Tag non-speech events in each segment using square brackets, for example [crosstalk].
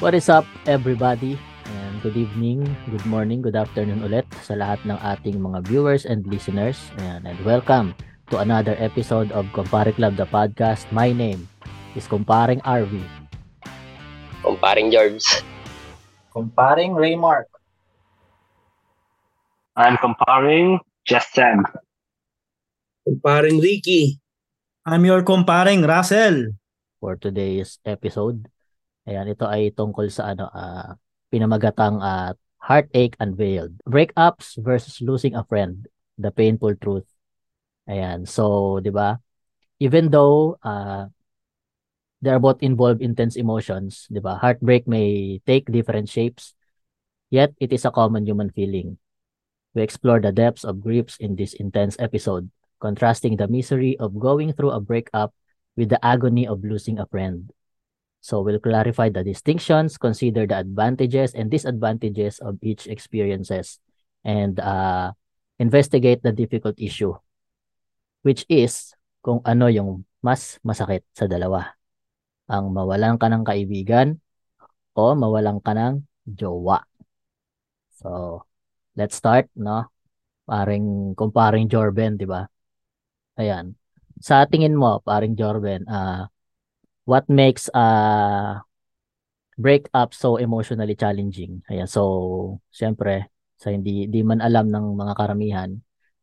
What is up everybody? And good evening, good morning, good afternoon ulit sa lahat ng ating mga viewers and listeners. Ayan, and welcome to another episode of Compare Club the podcast. My name is Comparing RV. Comparing George. Comparing Raymark. I'm comparing Just Sam. Comparing Ricky. I'm your comparing Russell. For today's episode, Ayan, ito ay tungkol sa ano, uh, pinamagatang uh, Heartache Unveiled. Breakups versus losing a friend. The painful truth. Ayan, so, di ba? Even though uh, they are both involved intense emotions, di ba? Heartbreak may take different shapes, yet it is a common human feeling. We explore the depths of griefs in this intense episode, contrasting the misery of going through a breakup with the agony of losing a friend. So we'll clarify the distinctions, consider the advantages and disadvantages of each experiences, and uh, investigate the difficult issue, which is kung ano yung mas masakit sa dalawa. Ang mawalan ka ng kaibigan o mawalan ka ng jowa. So, let's start, no? Paring comparing Jorben, di ba? Ayan. Sa tingin mo, paring Jorben, ah, uh, what makes a uh, breakup so emotionally challenging. Ayan, so syempre sa hindi di man alam ng mga karamihan,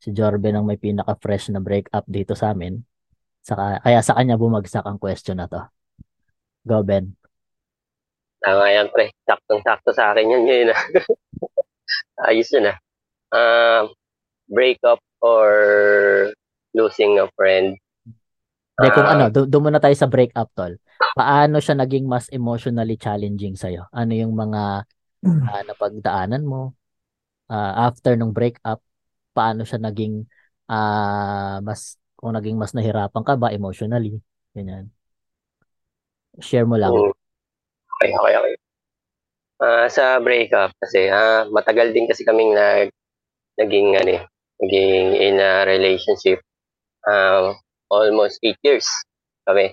si Jorben ang may pinaka-fresh na breakup dito sa amin. Saka, kaya sa kanya bumagsak ang question na to. Go, Ben. Tama yan, pre. Saktong-sakto sa akin yan yun. [laughs] Ayos yun ah. Uh, breakup or losing a friend hindi, kung ano, do, do muna tayo sa breakup, tol. Paano siya naging mas emotionally challenging sa'yo? Ano yung mga uh, napagdaanan mo uh, after nung breakup? Paano siya naging uh, mas, kung naging mas nahirapan ka ba emotionally? Ganyan. Share mo lang. Okay, okay, okay. Uh, sa breakup kasi uh, matagal din kasi kaming nag naging ano, naging in a relationship. Uh, almost 8 years kami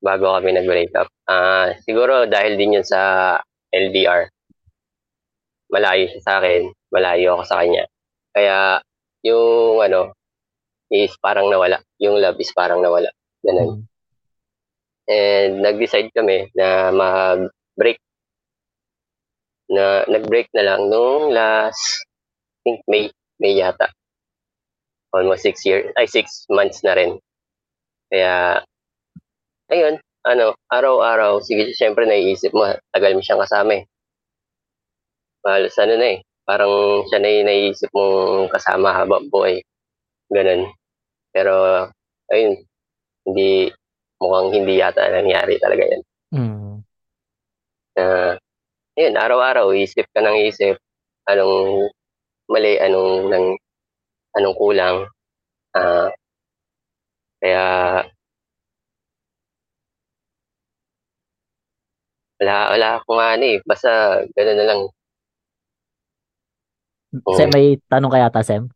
bago kami nag-break up. Uh, siguro dahil din yun sa LDR. Malayo siya sa akin, malayo ako sa kanya. Kaya yung ano, is parang nawala. Yung love is parang nawala. Ganun. Mm. And nag-decide kami na mag-break. Na nag-break na lang nung last I think May, May yata almost six years, ay six months na rin. Kaya, ayun, ano, araw-araw, sige, syempre naiisip mo, tagal mo siyang kasama eh. Halos ano na eh, parang siya na yung naiisip mong kasama habang buhay. Ganun. Pero, ayun, hindi, mukhang hindi yata nangyari talaga yan. Mm. Uh, yun, araw-araw, isip ka ng isip, anong mali, anong nang anong kulang. Uh, kaya wala, wala akong ano eh. Basta gano'n na lang. Sem, may tanong kaya ta, Sem?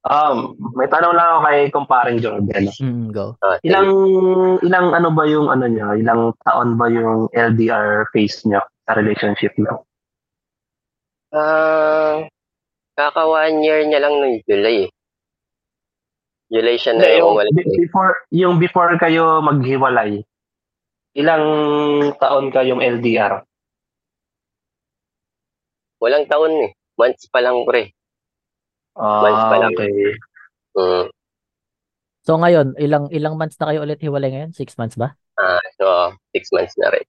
Um, may tanong lang ako kay comparing Jordan. Mm, go. Uh, ilang ilang ano ba yung ano niya? Ilang taon ba yung LDR phase niya sa relationship niyo? Ah, uh, Kaka one year niya lang ng July eh. July siya na yung umalis. Eh. Before, yung before kayo maghiwalay, ilang taon kayong LDR? Walang taon eh. Months pa lang pre. Ah, months pa lang. Okay. Mm. So ngayon, ilang ilang months na kayo ulit hiwalay ngayon? Six months ba? Ah, so six months na rin.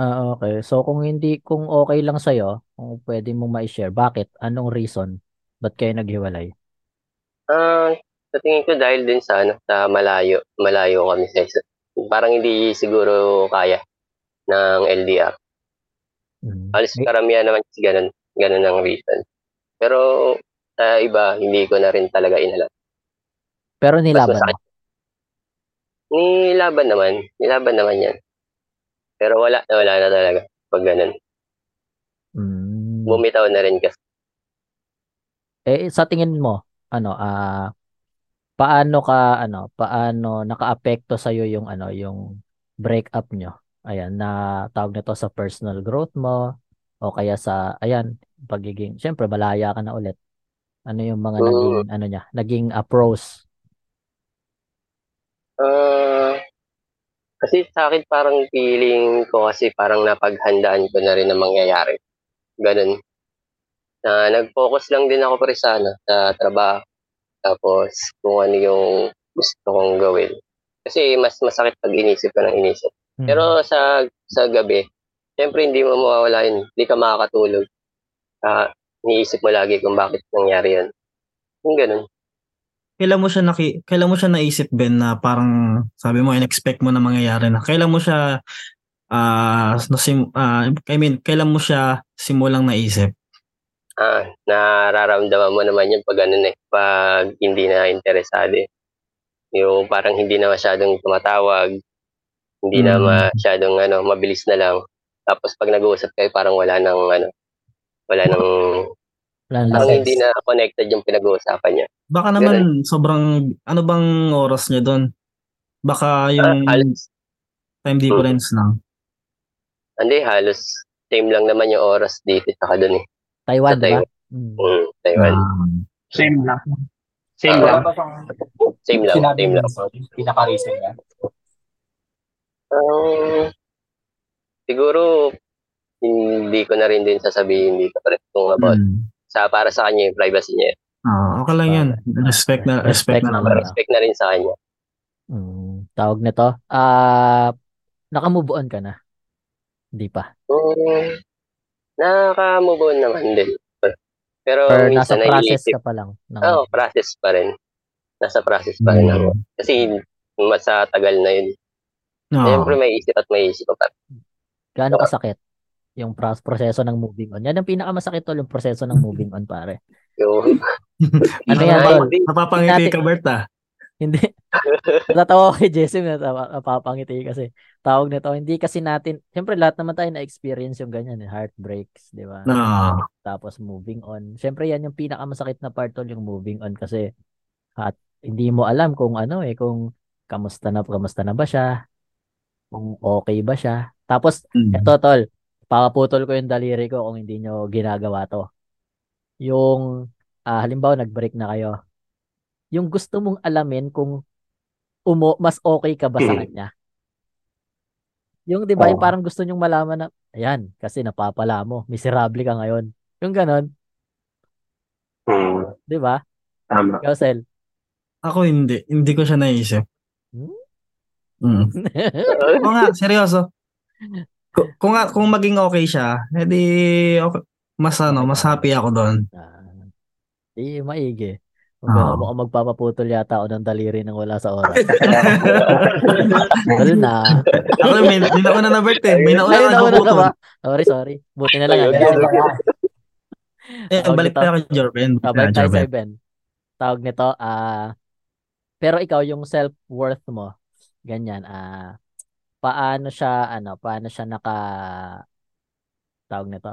Ah, okay. So kung hindi kung okay lang sa iyo, kung pwede mo ma-share, bakit? Anong reason? Ba't kayo naghiwalay? Ah, sa tingin ko dahil din sa ano, sa malayo, malayo kami sa isa. Parang hindi siguro kaya ng LDR. Mm. Halos karamihan naman kasi ganun, ganun ang reason. Pero sa iba, hindi ko na rin talaga inalam. Pero nilaban mo? Nilaban naman. Nilaban naman yan. Pero wala na, wala na talaga pag ganun. Mm. Bumitaw na rin kasi. Eh sa tingin mo, ano ah paano ka ano, paano nakaapekto sa iyo yung ano, yung breakup nyo? ayan, na tawag nito sa personal growth mo o kaya sa, ayan, pagiging, syempre, malaya ka na ulit. Ano yung mga Mm. naging, ano niya, naging uh, pros? Ah, kasi sa akin parang feeling ko kasi parang napaghandaan ko na rin ang mangyayari. Ganun. Na nag-focus lang din ako pre sa ano, sa trabaho. Tapos kung ano yung gusto kong gawin. Kasi mas masakit pag inisip ka ng inisip. Hmm. Pero sa sa gabi, syempre hindi mo mawawala yun. Hindi ka makakatulog. Ah, iniisip mo lagi kung bakit nangyari yan. Yung ganun. Kailan mo siya naki, kailan mo siya naisip Ben na parang sabi mo in-expect mo na mangyayari na. Kailan mo siya ah nasim, ah, I mean, kailan mo siya simulang naisip? Ah, nararamdaman mo naman yun pag ano eh, pag hindi na interesado eh. Yung parang hindi na masyadong tumatawag, hindi na Mm. masyadong ano, mabilis na lang. Tapos pag nag-uusap kayo, parang wala nang ano, wala nang, Plan parang lang. hindi na connected yung pinag-uusapan niya. Baka naman sobrang ano bang oras niya doon? Baka Ah, yung halos, time difference lang. hindi, halos same lang naman yung oras dito saka dun eh. Taiwan, Sa di ba? Taiwan. Mm. Mm, Taiwan. Ah, Same lang. Same Ah, lang. Same lang, sinabi same lang. pinaka-reason niya? Um, siguro, hindi ko na rin din sasabihin dito pre, kung about mm. sa para sa kanya yung privacy niya. Ah, okay lang yan. Respect na respect, Respect na naman. Respect na rin sa kanya. Mm. Tawag nito. Ah, naka-move on ka na. Hindi pa. Um, nakaka-move on naman din. Pero Or nasa process naiisip, ka pa lang. Ng, oo, process pa rin. Nasa process pa rin ako. Kasi mas sa tagal na yun. Oo. Siyempre may isip at may isip pa. Gaano kasakit yung pros- proseso ng moving on? Yan ang pinakamasakit tol, yung proseso ng moving on, pare. Yung, Ano Ay, yan. Napapangiti ka, Bert, ah. Hindi. [laughs] Natatawa ko kay Jesse na natawa- napapangiti kasi tawag nito. Hindi kasi natin, siyempre lahat naman tayo na-experience yung ganyan, eh, heartbreaks, di ba? No. Tapos moving on. Siyempre yan yung pinakamasakit na part tol, yung moving on kasi at hindi mo alam kung ano eh, kung kamusta na, kamusta na ba siya, kung okay ba siya. Tapos Mm. Eto, tol. Papaputol ko yung daliri ko kung hindi nyo ginagawa to. Yung, ah, halimbawa, nag-break na kayo. Yung gusto mong alamin kung umo, mas okay ka ba sa Mm. kanya. Yung, di ba, yung Oo. parang gusto nyong malaman na, ayan, kasi napapala mo, miserable ka ngayon. Yung ganon, Hmm, di ba? tama. Ikaw, Sel. Ako hindi. Hindi ko siya naisip. Hmm? Mm. [laughs] Kung nga, seryoso. Kung, kung, nga- kung maging okay siya, edi okay. mas ano, mas happy ako doon. Ah, Di, maigi. Gano'n, mukhang magpapaputol yata ako ng daliri nang wala sa oras. [laughs] Wala na. Ako may, may nauna na Bert eh. May nauna na nagpuputol. ba? Sorry, sorry. Buti na lang. Yan? Eh, balik tayo kay Jorben. Ah, balik tayo sa Ben. Tawag nito, ah, pero ikaw, yung self-worth mo, ganyan, ah, paano siya, ano, paano siya naka, tawag nito,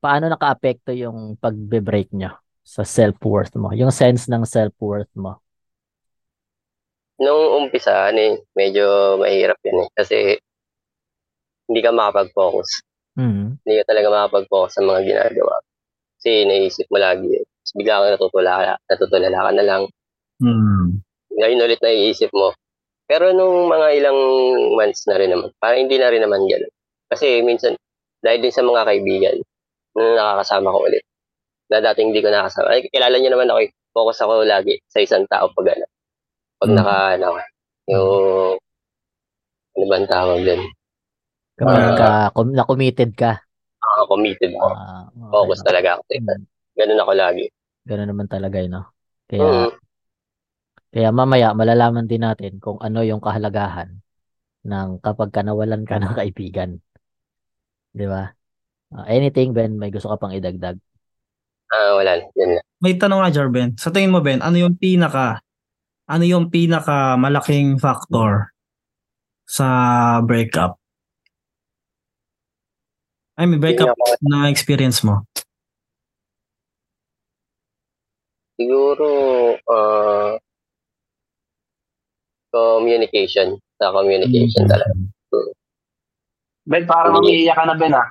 paano naka-apekto yung pagbe-break nyo sa self-worth mo? Yung sense ng self-worth mo. nung umpisa, ano eh, medyo mahirap yun eh. Kasi hindi ka makapag-focus. Mhm. Hindi ka talaga makapag-focus sa mga ginagawa. Kasi naisip mo lagi eh. Tapos bigla kang natutulala, natutulala ka na lang. Hmm. Ngayon ulit naiisip mo. Pero nung mga ilang months na rin naman, parang hindi na rin naman gano'n. Kasi minsan, dahil din sa mga kaibigan, nung nakakasama ko ulit, na dating hindi ko nakasama. Ay, kilala niyo naman ako eh. Focus ako lagi sa isang tao pag ano. Pag Mm. naka, ano, yung, ano ba ang tawag din? Kapag Ah. ka, com- na-committed ka. Ah, committed ako. Ah, okay, Focus no? talaga ako. sa isa. Mm. Ganun ako lagi. Ganun naman talaga yun, no? Kaya, Mm. kaya mamaya, malalaman din natin kung ano yung kahalagahan ng kapag ka nawalan ka [laughs] ng kaibigan. Di ba? Ah, anything, Ben, may gusto ka pang idagdag? Ah, wala. Yun na. May tanong nga, Jorben. Sa tingin mo, Ben, ano yung pinaka, ano yung pinaka malaking factor sa breakup? I mean, breakup na experience mo. Siguro, ah, communication. Sa communication talaga. Ben, parang umiiyak ka na, Ben, ah.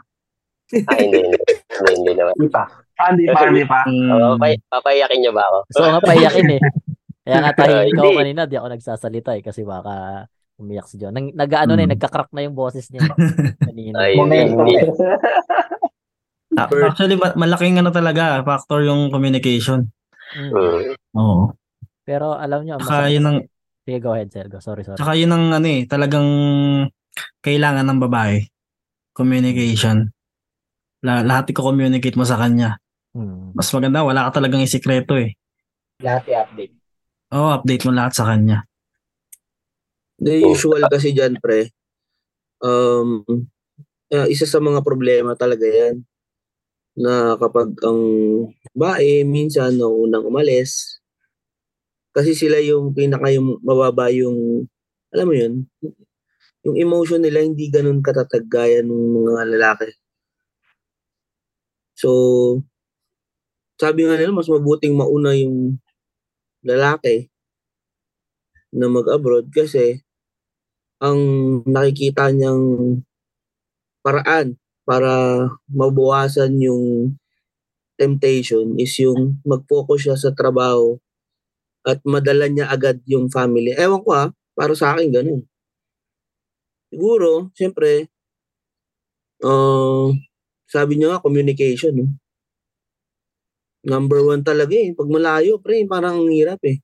Ah, hindi, hindi. Hindi, hindi naman. Di pa. Ah, hindi pa, hindi pa. Mm. Oh, papay- papayakin niyo ba ako? Gusto ko [laughs] nga payakin eh. Kaya nga tahimik [laughs] Hindi. ako kanina, di ako nagsasalita eh kasi baka umiyak si John. Nag, nag-ano na eh, Hmm. nagka-crack na yung boses niya. [laughs] Kanina. Ay, hindi. Ah, Actually, ma- malaking ano talaga, factor yung communication. Mm. Oo. Pero alam niyo, Saka yun ang, Sige, go ahead, Sergo. Sorry, sorry. saka yun ang ano eh, talagang kailangan ng babae. Communication. La- lahat i-communicate mo sa kanya. Mm. Mas maganda, wala ka talagang isikreto eh. Lahat i-update. Oo, update mo lahat sa kanya. The usual kasi dyan, pre. Um, ah, isa sa mga problema talaga yan na kapag ang bae minsan no unang umalis kasi sila yung pinaka yung mababa yung alam mo yun yung emotion nila hindi ganun katatag gaya ng mga lalaki so sabi nga nila mas mabuting mauna yung lalaki na mag-abroad kasi ang nakikita niyang paraan para mabawasan yung temptation is yung mag-focus siya sa trabaho at madala niya agad yung family. Ewan ko ha, para sa akin ganun. Siguro, siyempre, uh, sabi niya nga, communication. No? Number one talaga eh. Pag malayo, pre, parang ang hirap eh.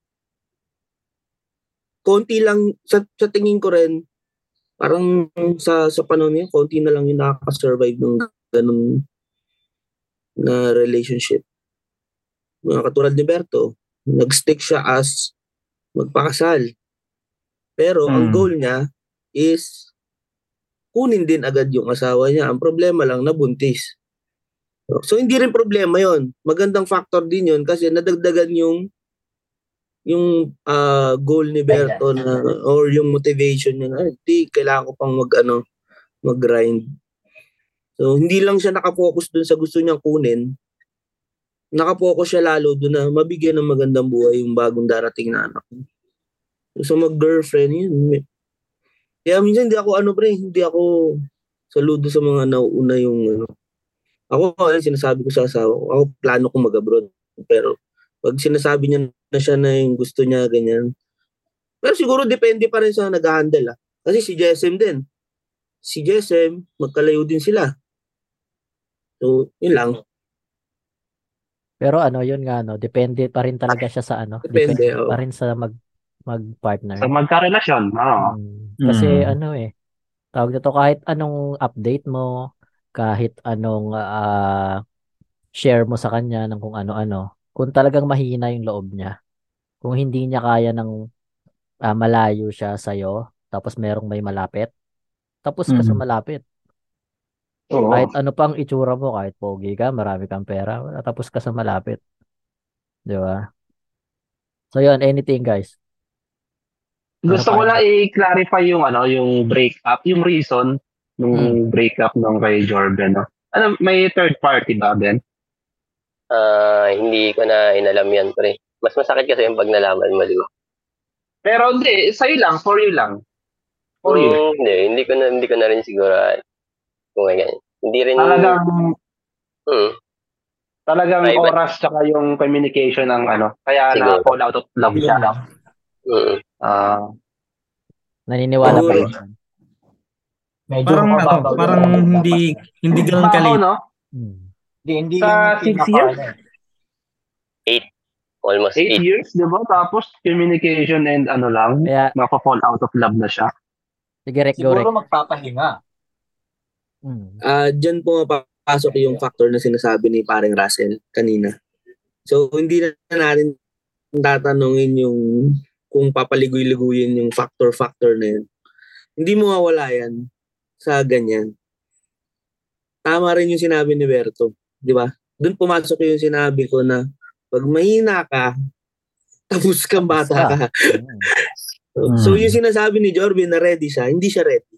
Konti lang, sa, sa tingin ko rin, parang sa sa panahon niya, konti na lang yung nakaka-survive ng ganun na relationship. Mga katulad ni Berto, nag-stick siya as magpakasal. Pero ang Hmm. goal niya is kunin din agad yung asawa niya. Ang problema lang, nabuntis. So, hindi rin problema yon Magandang factor din yon kasi nadagdagan yung yung ah, goal ni Berto na or yung motivation niya na "Ay, di kailangan ko pang mag ano mag-grind. So hindi lang siya nakafocus dun sa gusto niyang kunin. Nakafocus siya lalo dun na mabigyan ng magandang buhay yung bagong darating na anak. So mag-girlfriend yun. Kaya minsan hindi ako ano pre, hindi ako saludo sa mga nauuna yung ano. Ako, ayun, sinasabi ko sa asawa ko, ako plano ko mag-abroad. Pero pag sinasabi niya na siya na yung gusto niya, ganyan. Pero siguro depende pa rin sa nag-handle ah. Kasi si JSM din. Si JSM, magkalayo din sila. So, yun lang. Pero ano, yun nga, no, depende pa rin talaga siya sa ano, Depende, depende pa rin sa mag mag-partner. Sa magkarelasyon, oo. Mm. Kasi Mm. ano eh, tawag nito kahit anong update mo, kahit anong ah, share mo sa kanya ng kung ano-ano, kung talagang mahina yung loob niya, kung hindi niya kaya ng ah, malayo siya sa'yo, tapos merong may malapit, tapos ka sa Mm. malapit. Oo. Kahit ano pang itsura mo, kahit pogi ka, marami kang pera, tapos ka sa malapit. Di ba? So yun, anything guys. Gusto Ano ko pa? lang i-clarify yung ano, yung breakup, yung reason ng Hmm. breakup nung kay Jordan. No? Ano, may third party ba, Ben? Ah, hindi ko na inalam yan, pre. Mas masakit kasi yung pag nalaman mo, di ba? Pero hindi, sa'yo lang, for you lang. For you. Hmm, hindi, hindi ko na hindi ko na rin siguro kung ganyan. Hindi rin Talagang, hmm, talagang Private. oras tsaka yung communication ng ano, kaya Siguro. na-fall out of love siya. Yun Ah, Naniniwala Oo, pa rin. Medyo Parang ano, parang hindi hindi ganoon Tao, kalit. no? Hmm. Hindi, hindi Sa yung six pinaka- years? ano, almost Eight eight. years, di ba? Tapos communication and ano lang, Kaya, maka-fall out of love na siya. sige, Rek, go, Rek. Siguro magpapahinga. Hmm. Ah, diyan pumapasok yung factor na sinasabi ni paring Russell kanina. So, hindi na natin tatanungin yung kung papaligoy-ligoyin yung factor-factor na yun. Hindi mo mawala yan sa ganyan. Tama rin yung sinabi ni Berto. Di ba? Doon pumasok yung sinabi ko na pag mahina ka, [laughs] tapos kang bata ka. Hmm. So, Hmm. yung sinasabi ni Jorvin na ready siya, hindi siya ready.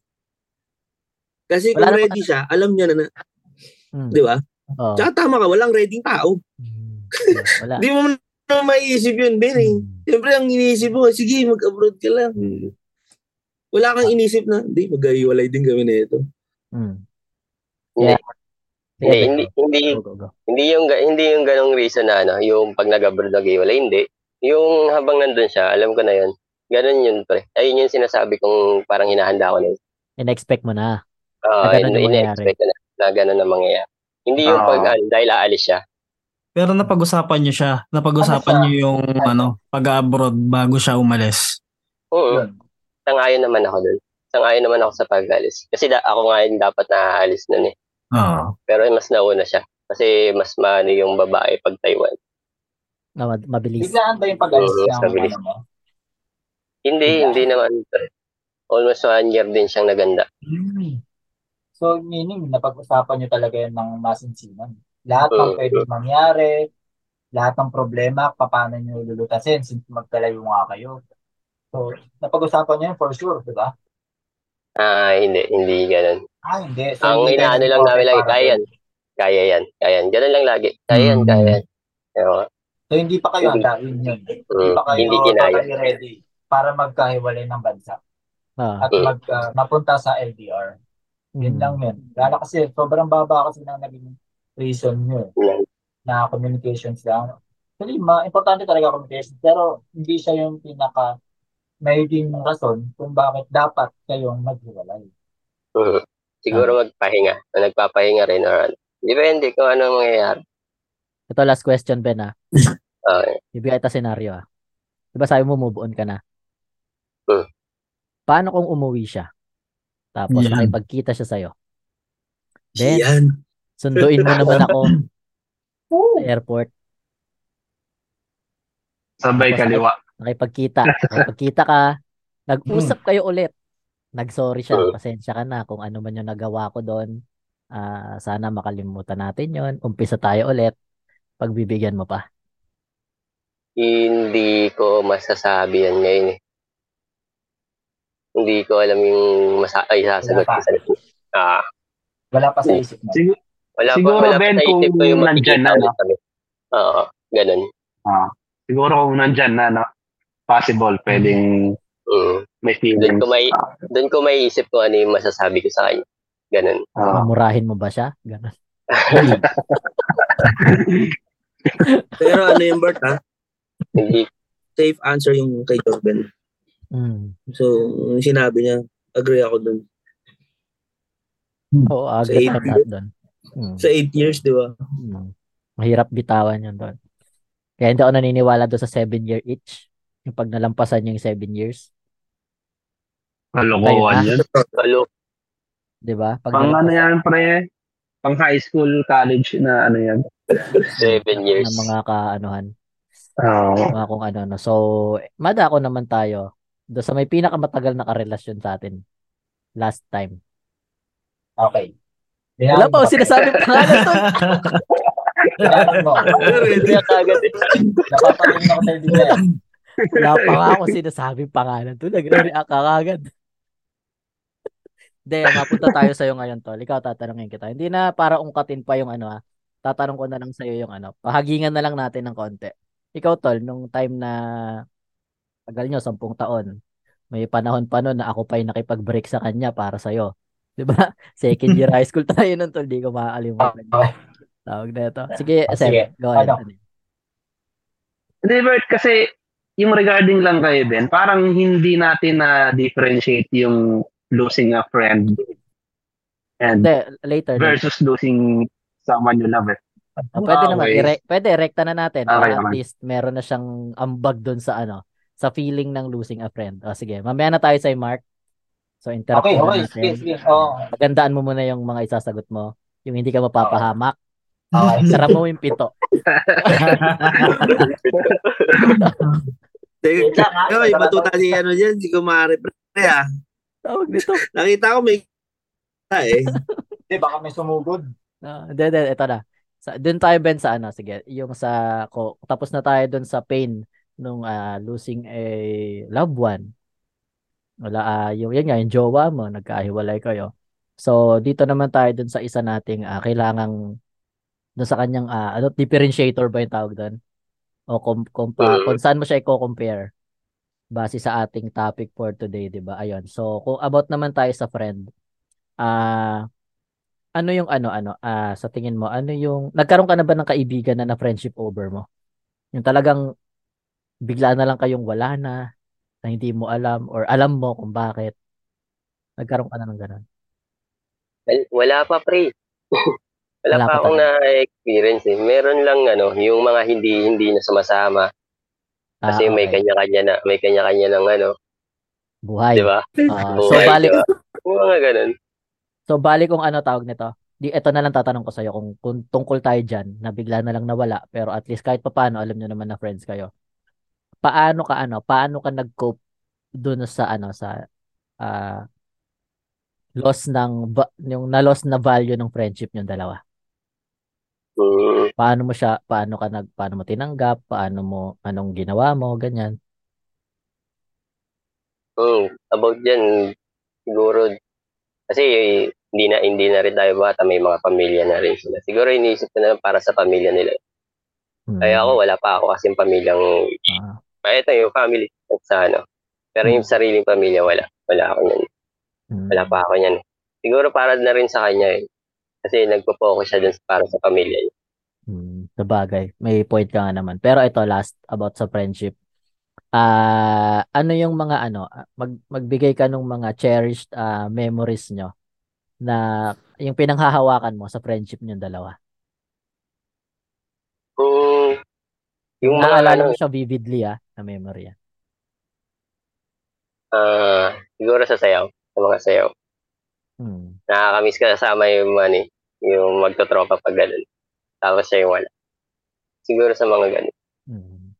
Kasi Wala kung naman- ready siya, alam niya na, na Hmm. di ba? Oh. Tsaka tama ka, walang ready tao. Hmm. Wala. [laughs] Di mo na maiisip yun, Ben eh. Hmm. Siyempre, ang iniisip mo, sige, mag-abroad ka lang. Wala kang inisip na, di, mag-iwalay din kami na ito. Mm. Hindi, Yeah. Hindi, hindi, hindi, go, go, go. hindi yung, hindi yung ganong reason na ano, yung pag nag-abroad nag-iwalay, hindi. Yung habang nandun siya, alam ko na yun. Ganon yun, pre. Ayun yung sinasabi kong parang hinahanda ko na yun. In-expect mo na. Uh, Na ganun yung ina-expect ko na, na ganon na mangyayari. Hindi yung Oo. pag, ano, dahil aalis siya. Pero napag-usapan niyo siya. Napag-usapan Ano niyo yung ano, pag-abroad bago siya umalis. Oo. Sangayon naman ako dun. Sangayon naman ako sa pag-alis. Kasi da- ako nga yung dapat naaalis nun eh. Oo. Pero mas nauna siya. Kasi mas maano yung babae pag Taiwan. Na ma- mabilis. Biglaan ba yung pag-alis Oo, ng stabilis. ano mo? Hindi, Yeah. hindi naman. Almost one year din siyang naganda. So, meaning, napag-usapan nyo talaga yun ng masinsinan. Lahat ng Mm. pwedeng mangyari, lahat ng problema, paano nyo lulutasin since magkalayo nga kayo. So, napag-usapan nyo yun for sure, di ba? Ah, hindi, hindi ganun. Ah, hindi. So, Ang inaano lang namin lagi, kaya yan. Kaya yan, kaya yan. Ganun lang lagi. Kaya yan, Mm. kaya yan. Ewan. So, hindi pa kayo handa, yun yun. Hindi Mm, pa kayo hindi kinaya. ready para magkahiwalay ng bansa Ah. at Mm. mag, ah, mapunta sa LDR. Yun Mm. lang yun. Lalo kasi, sobrang baba kasi ng naging reason nyo eh. Na communications lang. Actually, ma importante talaga communications, pero hindi siya yung pinaka magiging rason kung bakit dapat kayong maghiwalay. Mm. Siguro magpahinga. O nagpapahinga rin or ano. Depende kung ano mangyayari. Ito last question, Ben, ah. [laughs] Okay. Bibigay ito senaryo, ah. Diba sabi mo, move on ka na? Hmm. Paano kung umuwi siya? Tapos Yan. nakipagkita siya sa'yo? Then, Yan. Sunduin mo naman ako [laughs] sa airport. Sabay Tapos, kaliwa. Nakipagkita. Nakipagkita ka. Nag-usap kayo ulit. Nag-sorry siya. Hmm. Pasensya ka na kung ano man yung nagawa ko doon. Ah, sana makalimutan natin yon. Umpisa tayo ulit. Pagbibigyan mo pa. Hindi ko masasabi yan ngayon eh. Hindi ko alam yung masa ay sasagot Wala pa. ko sa Ah, Wala pa sa isip mo. Wala Siguro, pa wala Ben, pa sa isip kung ko yung nandyan na, ulit kami. Oo, ganun. ah, siguro kung nandyan na, no, possible, pwedeng Mm. may Doon feelings. ko may doon ko may isip ko ano yung masasabi ko sa kanya. Ganun. ah. Murahin mo ba siya? Ganun. [laughs] Pero ano yung Bert ha? Hindi Safe answer yung kay Jordan. Mm. So, yung sinabi niya, agree ako dun. Oo, agad eight ka na doon. Mm. Sa 8 years, di ba? Mm. Mahirap bitawan yun doon. Kaya hindi ako naniniwala doon sa 7-year itch. Yung pag nalampasan yung 7 years. Kalokohan yun.Alo. Di ba? Pag Pang ano yan, pre? Pang high school, college na ano yan. Seven years. ng mga kaanuhan. Oo. Mga kung ano. No. So, madako naman tayo. Doon sa may pinakamatagal na karelasyon sa atin. Last time. Okay. Wala pa ako sinasabing pangalan to. Dinanong mo. Hindi ako agad eh. Napapatingin ako sa hindi niya. Wala pa nga ako sinasabing pangalan to. Nagre-react ka agad. Hindi, mapunta tayo sa'yo ngayon, tol. Ikaw tatanungin kita. Hindi na para ungkatin pa yung ano ah. Tatanong ko na lang sa'yo yung ano. Pahagingan na lang natin ng konti. Ikaw, tol, nung time na tagal nyo, sampung taon, may panahon pa nun na ako pa yung nakipag-break sa kanya para sa'yo. Di ba? [laughs] Second year high school tayo nun, tol. Di ko makakalimutan. Okay. Tawag na ito. Sige, Ah, Seb, sige. go ahead. Ano? Hindi, Bert, kasi yung regarding lang kayo, Ben, parang hindi natin na-differentiate yung losing a friend and Hindi, later. later. versus losing someone you love. Eh. Oh, pwede Ah, naman. okay. Ire- pwede, rekta na natin. Okay, at okay. least meron na siyang ambag doon sa ano, sa feeling ng losing a friend. O sige, mamaya na tayo sa Mark. So, interrupt Okay, okay. Sige, natin. sige. Oo. Magandaan mo muna yung mga isasagot mo. Yung hindi ka mapapahamak. Okay. Sara mo yung pito. [laughs] Teka, Wait lang, ha? Ay, matuta si ano dyan, si Kumari pre ah. Tawag dito. [laughs] Nakita ko may eh. Hindi, [laughs] baka may sumugod. Ah, Hindi, hindi. Ito na. Sa, dun tayo, Ben, sa ano. Sige, yung sa, ko, tapos na tayo dun sa pain nung ah, losing a loved one. Wala, ah, yung, yan nga, yung jowa mo, nagkahiwalay kayo. So, dito naman tayo dun sa isa nating ah, kailangang dun sa kanyang ah, ano, differentiator ba yung tawag doon? O kung, kung, pa, kung saan mo siya i-compare base sa ating topic for today, 'di ba? Ayun. So, kung about naman tayo sa friend, ah ano yung ano ano ah sa tingin mo ano yung nagkaroon ka na ba ng kaibigan na na friendship over mo? Yung talagang bigla na lang kayong wala na na hindi mo alam or alam mo kung bakit. Nagkaroon ka na ng ganun. Well, wala pa pre. [laughs] wala, Wala pa pa akong na-experience eh. Meron lang ano, yung mga hindi hindi na sumasama Ah, kasi may okay. kanya-kanya na may kanya-kanya ng ano, buhay. 'di ba? Ah, so Buhay, balik di ba? Yung mga ganun. so balik kung ano tawag nito. Di ito na lang tatanong ko sa kung, kung tungkol tayo diyan na bigla na lang nawala pero at least kahit papaano alam niyo naman na friends kayo. Paano ka ano, paano ka nag-cope doon sa ano sa ah loss ng yung na-loss na value ng friendship yung dalawa. Mm, Paano mo siya, paano ka nag, paano mo tinanggap, paano mo, anong ginawa mo, ganyan. mm, about diyan siguro kasi hindi na hindi na rin tayo bata, may mga pamilya na rin sila. Siguro iniisip ko na lang para sa pamilya nila. Hmm. Kaya ako wala pa ako kasi pamilyang Ah, Kaya ito yung family sa ano. Pero yung Hmm. sariling pamilya wala. Wala ako niyan. hmm. Wala pa ako niyan. Siguro para na rin sa kanya eh. Kasi nagpo-focus siya dun para sa pamilya niya. Hmm, sabagay. May point ka nga naman. Pero ito last about sa friendship. Ah, ano yung mga ano, mag magbigay ka ng mga cherished ah, memories nyo na yung pinanghahawakan mo sa friendship niyo dalawa. Mm, yung mga Naalala ano, mo siya vividly ah, na memory ah. ah, siguro sa sayaw. Sa mga sayaw. Hmm. Nakakamiss ka kasama yung ano eh, yung magtotropa pag ganun. Tapos siya yung wala. Siguro sa mga ganun. Hmm.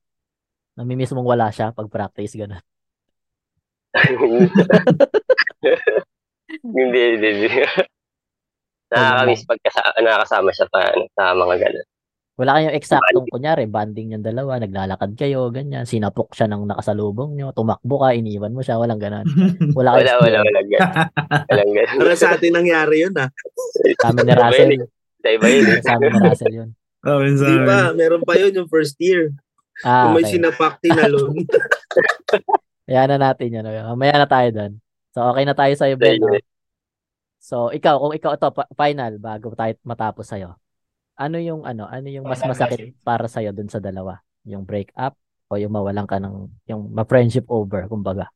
Namimiss mong wala siya pag practice ganun. [laughs] hindi, hindi, hindi. Nakakamiss pag kasama, nakakasama siya pa, ano, sa mga ganun. Wala kayong eksaktong kunyari, banding yung dalawa, naglalakad kayo, ganyan, sinapok siya ng nakasalubong nyo, tumakbo ka, iniwan mo siya, walang ganun. [laughs] Wala Wala, wala, wala. ganun. Walang ganun. Para sa atin nangyari yun ah. Sa amin ni Russell, Sa iba yun. eh. sa amin ni Russell yun. Oh, yun sa Di amin. ba? Meron pa yun yung first year. Ah, Kung may okay. sinapak tinalon. [laughs] Ayan na natin yun. okay. Mamaya na tayo doon. So, okay na tayo sa'yo, Ben. no? So, ikaw, kung ikaw ito, pa- final, bago tayo matapos sa'yo. Ano yung, ano, ano yung mas masakit para sa'yo dun sa dalawa? Yung break up o yung mawalan ka ng, yung ma-friendship over, kumbaga?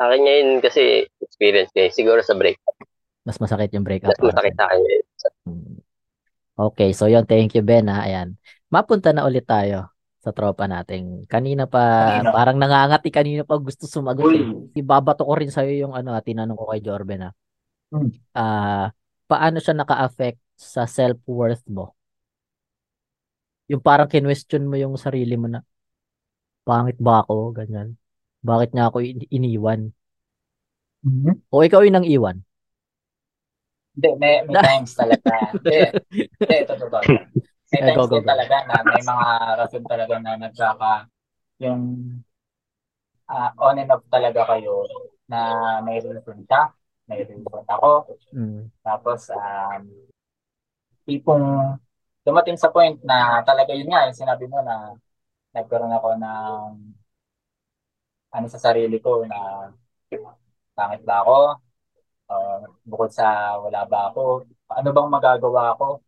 Sa akin ngayon kasi experience ko eh. Siguro sa break. Mas masakit yung break up. Mas masakit sa akin. Hmm. Okay, so yun, thank you Ben ha. Ayan. Mapunta na ulit tayo sa tropa nating. Kanina pa, Kanina. parang nangangati kanina pa gusto sumagot eh. Uy, Ibabato ko rin sa'yo yung ano, tinanong ko kay Jorben ha. Hmm. Ah, paano siya naka-affect sa self-worth mo? Yung parang kinwestiyon mo yung sarili mo na, pangit ba ako? Ganyan. Bakit niya ako in- iniwan? Mhm. O ikaw yung nang iwan? Hindi, may, may [laughs] times talaga. Hindi, hindi, ito totoo. May Eh, go, times go, din go. talaga na may mga rason talaga na nagkaka yung ah, on and off talaga kayo na may reason ka, may reason ako. Mm. Tapos, um, tipong dumating sa point na talaga yun nga, yung sinabi mo na nagkaroon ako ng ano sa sarili ko na pangit ba ako? Uh, bukod sa wala ba ako? Ano bang magagawa ko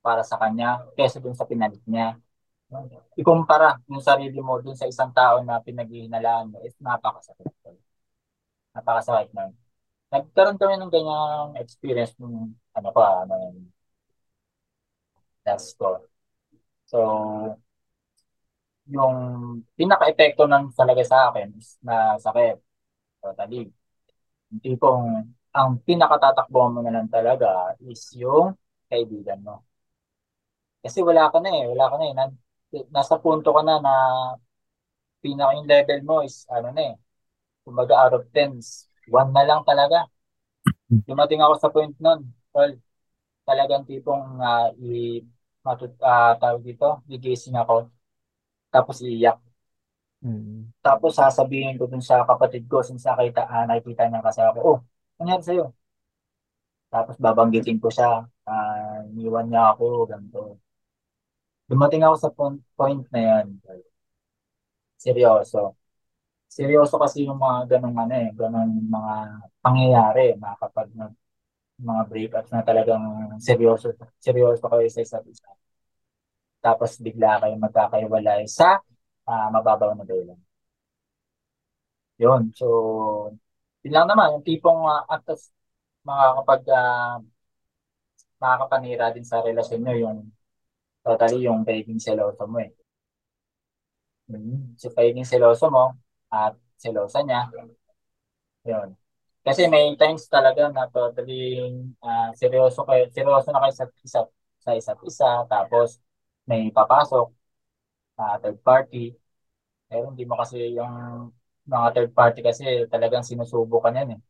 para sa kanya kesa dun sa pinalit niya? Ikumpara yung sarili mo dun sa isang tao na pinaghihinalaan mo is napakasakit. Napakasakit na. Nagkaroon kami ng ganyang experience nung ano pa, ano ko. So, yung pinaka-epekto ng talaga sa akin is na sakit. Totally. Yung tipong ang pinakatatakbuhan mo na lang talaga is yung kaibigan mo. Kasi wala ka na eh, wala ka na eh. Nan- nasa punto ka na na pinaka yung level mo is ano na eh. Kumbaga out of 10, one na lang talaga. Dumating ako sa point nun. Well, talagang tipong uh, i matut ah, tawag dito, gigising ako. Tapos iiyak. Mm. Tapos sasabihin ko dun sa kapatid ko, since nakita, ah, nakikita niya kasi ako, oh, nangyari sa'yo? Tapos babanggitin ko siya, ah, iniwan niya ako, ganito. Dumating ako sa point, point na yan. Seryoso. Seryoso kasi yung mga ganong ano eh, ganong mga pangyayari na kapag nag, mga breakups na talagang seryoso, seryoso kayo sa isa't isa. Tapos bigla kayo magkakaiwalay sa ah, mababaw na dahilan. Yun. So, yun lang naman. Yung tipong uh, actos, mga kapag uh, makakapanira din sa relasyon nyo yung totally yung pagiging seloso mo eh. Mm. So, pagiging seloso mo at selosa niya, yun. Kasi may times talaga na totally uh, seryoso kayo, seryoso na kayo sa isa't, sa isa't isa, tapos may papasok, uh, third party, pero hindi mo kasi yung mga third party kasi talagang sinusubukan yan eh.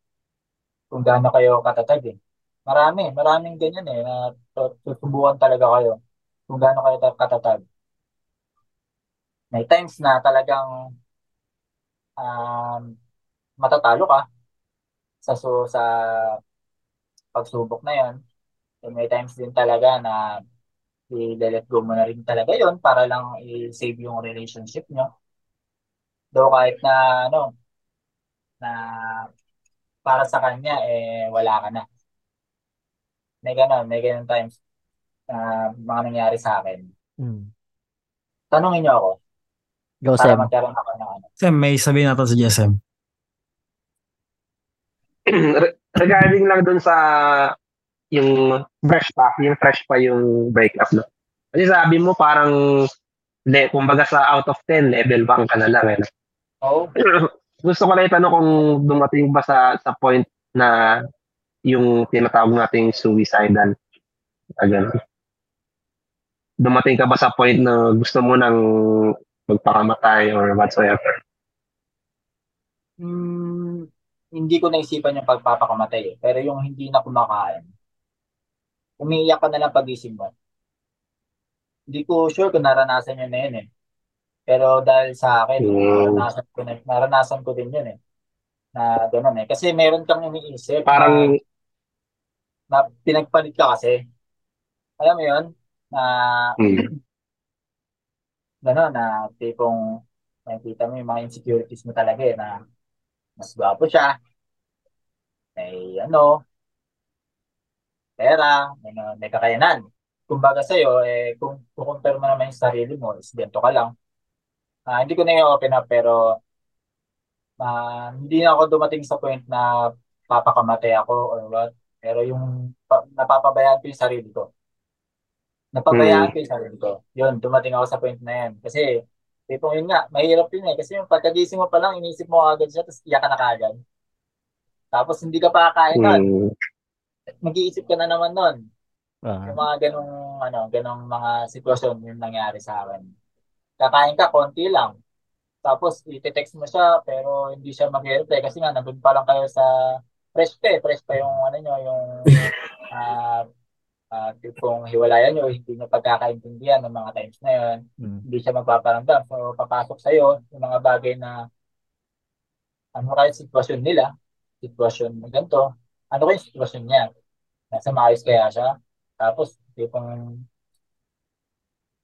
Kung gaano kayo katatag eh. Marami, maraming ganyan eh, na susubukan talaga kayo kung gaano kayo katatag. May times na talagang um, matatalo ka sa so, sa pagsubok na yon. So, may times din talaga na i-let go mo na rin talaga yon para lang i-save yung relationship nyo. Do kahit na ano na para sa kanya eh wala ka na. May ganun, may ganun times uh, mga nangyari sa akin. Hmm. Tanungin niyo ako. Go, para Sem. magkaroon ako ng ano. Sem, may sabihin natin sa GSM. [clears throat] regarding lang dun sa yung fresh pa, yung fresh pa yung breakup no. Kasi sabi mo parang le, kumbaga sa out of 10 level 1 ka na lang eh. Oh. [clears throat] Gusto ko lang itanong kung dumating ba sa sa point na yung tinatawag nating suicidal. Again. Dumating ka ba sa point na gusto mo nang magpakamatay or whatsoever? Hmm, hindi ko naisipan yung pagpapakamatay eh. Pero yung hindi na kumakain, umiiyak ka na lang pag-isip mo. Hindi ko sure kung naranasan yun na yun eh. Pero dahil sa akin, Mm. naranasan ko, na, naranasan ko din yun eh. Na gano'n eh. Kasi meron kang iniisip Parang na, na pinagpalit ka kasi. Alam mo yun? Na [clears throat] mm, gano'n na tipong nakikita mo yung mga insecurities mo talaga eh na mas gwapo siya, may ano, pera, may, may kakayanan. Kumbaga sa'yo, eh, kung kukumpare mo naman yung sarili mo, is bento ka lang. Ah, hindi ko na i-open up, pero ah, hindi na ako dumating sa point na papakamatay ako or what. Pero yung pa, napapabayaan ko yung sarili ko. Napabayaan ko yung sarili ko. Yun, dumating ako sa point na yan. Kasi, tipong yun nga, mahirap yun eh. Kasi yung pagkagising mo pa lang, inisip mo agad siya, tapos iyak ka na kaagad. Tapos hindi ka pa kakain nun. mm, Mag-iisip ka na naman nun. Ah. Yung mga ganong, ano, ganong mga sitwasyon yung nangyari sa akin. Kakain ka, konti lang. Tapos, iti-text mo siya, pero hindi siya mag-reply kasi nga, nandun pa lang kayo sa fresh pa eh. Fresh pa yung, ano nyo, yung, [laughs] ah, ah, tipong hiwalayan nyo, hindi nyo pagkakaintindihan ng mga times na yun. Mm. Hindi siya magpaparamdam. So, papasok sa'yo yung mga bagay na, ano kaya sitwasyon nila, sitwasyon na ganito, ano kaya yung sitwasyon niya? Nasa maayos kaya siya? Tapos, tipong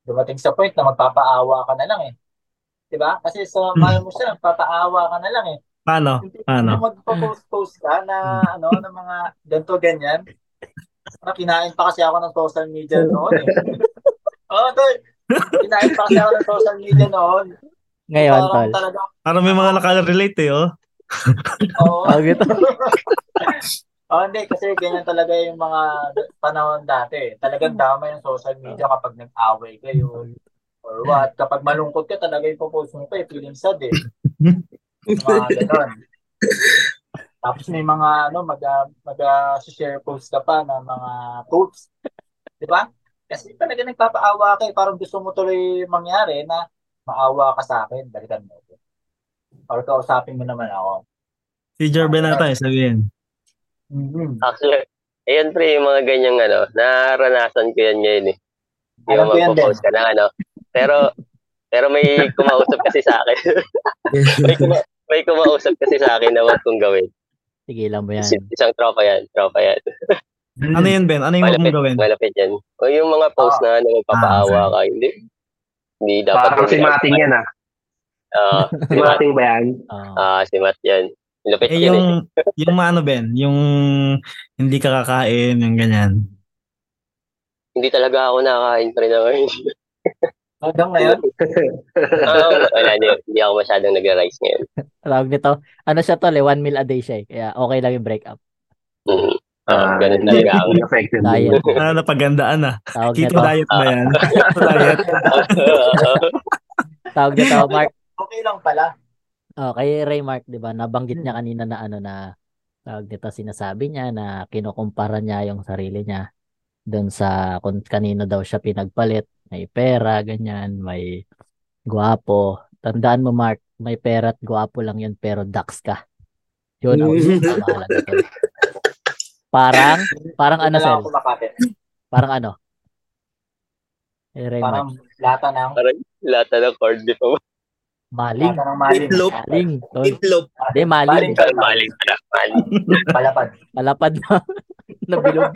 dumating sa point na magpapaawa ka na lang eh. 'Di ba? Kasi sa mahal mo siya, papaawa ka na lang eh. Paano? Paano? magpo-post-post ka na ano, ng mga ganito ganyan. Parang kinain pa kasi ako ng social media noon eh. [laughs] Oo, tol. Kinain pa kasi ako ng social media noon. Ngayon, Parang tol. talaga, Parang may mga nakarelate eh, oh. oo. [laughs] Tawag ito. [laughs] Oh, hindi. Kasi ganyan talaga yung mga panahon dati. Talagang dama yung social media kapag nag-away kayo. Or what. Kapag malungkot ka, talaga yung popost mo pa eh. Feeling sad eh. Mga ganon. Tapos may mga ano, mag, mag share post ka pa ng mga quotes. Di ba? Kasi talaga nagpapaawa ka eh. Parang gusto mo tuloy mangyari na maawa ka sa akin. Balikan mo ko. Or kausapin mo naman ako. Si Jorben ata eh, sabihin. Mm-hmm. Actually, ayun pre, yung mga ganyang ano, naranasan ko yan ngayon eh. Yung Alam ko magpo-post ka na ano. Pero, pero may kumausap kasi sa akin. [laughs] may, kuma, may kumausap kasi sa akin na wag kong gawin. Tigilan mo yan. Is- Isang tropa yan, tropa yan. [laughs] Ano yun, Ben? Ano yung Malapit, mong gawin? malapit yan. O yung mga post na ano, magpapaawa ka, hindi. Hindi dapat. parang si yung- Mating yan ah. Ah, [laughs] Si Mating ba yan? Ah. Ah, si Matt yan. Lupit Eh, yun eh. [laughs] yung, yung ano, Ben, yung hindi ka kakain, yung ganyan. Hindi talaga ako nakakain pa rin ngayon. Hanggang ngayon, [laughs] Ah, wala, hindi, hindi ako masyadong nag-rise ngayon. [laughs] Tawag nito, ano siya tol, eh, one meal a day siya eh. Kaya okay lang yung break up. Mm. Ah, ganun hindi- talaga ako. [laughs] hindi affected. Diet. Ah, napagandaan ah. Tawag Keto nito, diet ba yan? Keto diet. tawag nito, Mark. okay lang pala. Oh, kay Ray Mark, 'di ba? Nabanggit niya kanina na ano na tawag nito sinasabi niya na kinukumpara niya yung sarili niya doon sa kung kanino daw siya pinagpalit, may pera, ganyan, may gwapo. Tandaan mo Mark, may pera at gwapo lang 'yun pero dax ka. 'Yun ang mahalaga tol. Parang parang ano sel? Parang ano? Eh, Ray Parang Mark, lata ng, Parang lata ng corn beef. Oh, maling. lata ng maling. Itlog. Maling. Tol. Itlog. Hindi, maling. Maling. Maling pala. Maling. Palapad. Malapad na. [laughs] Nabilog.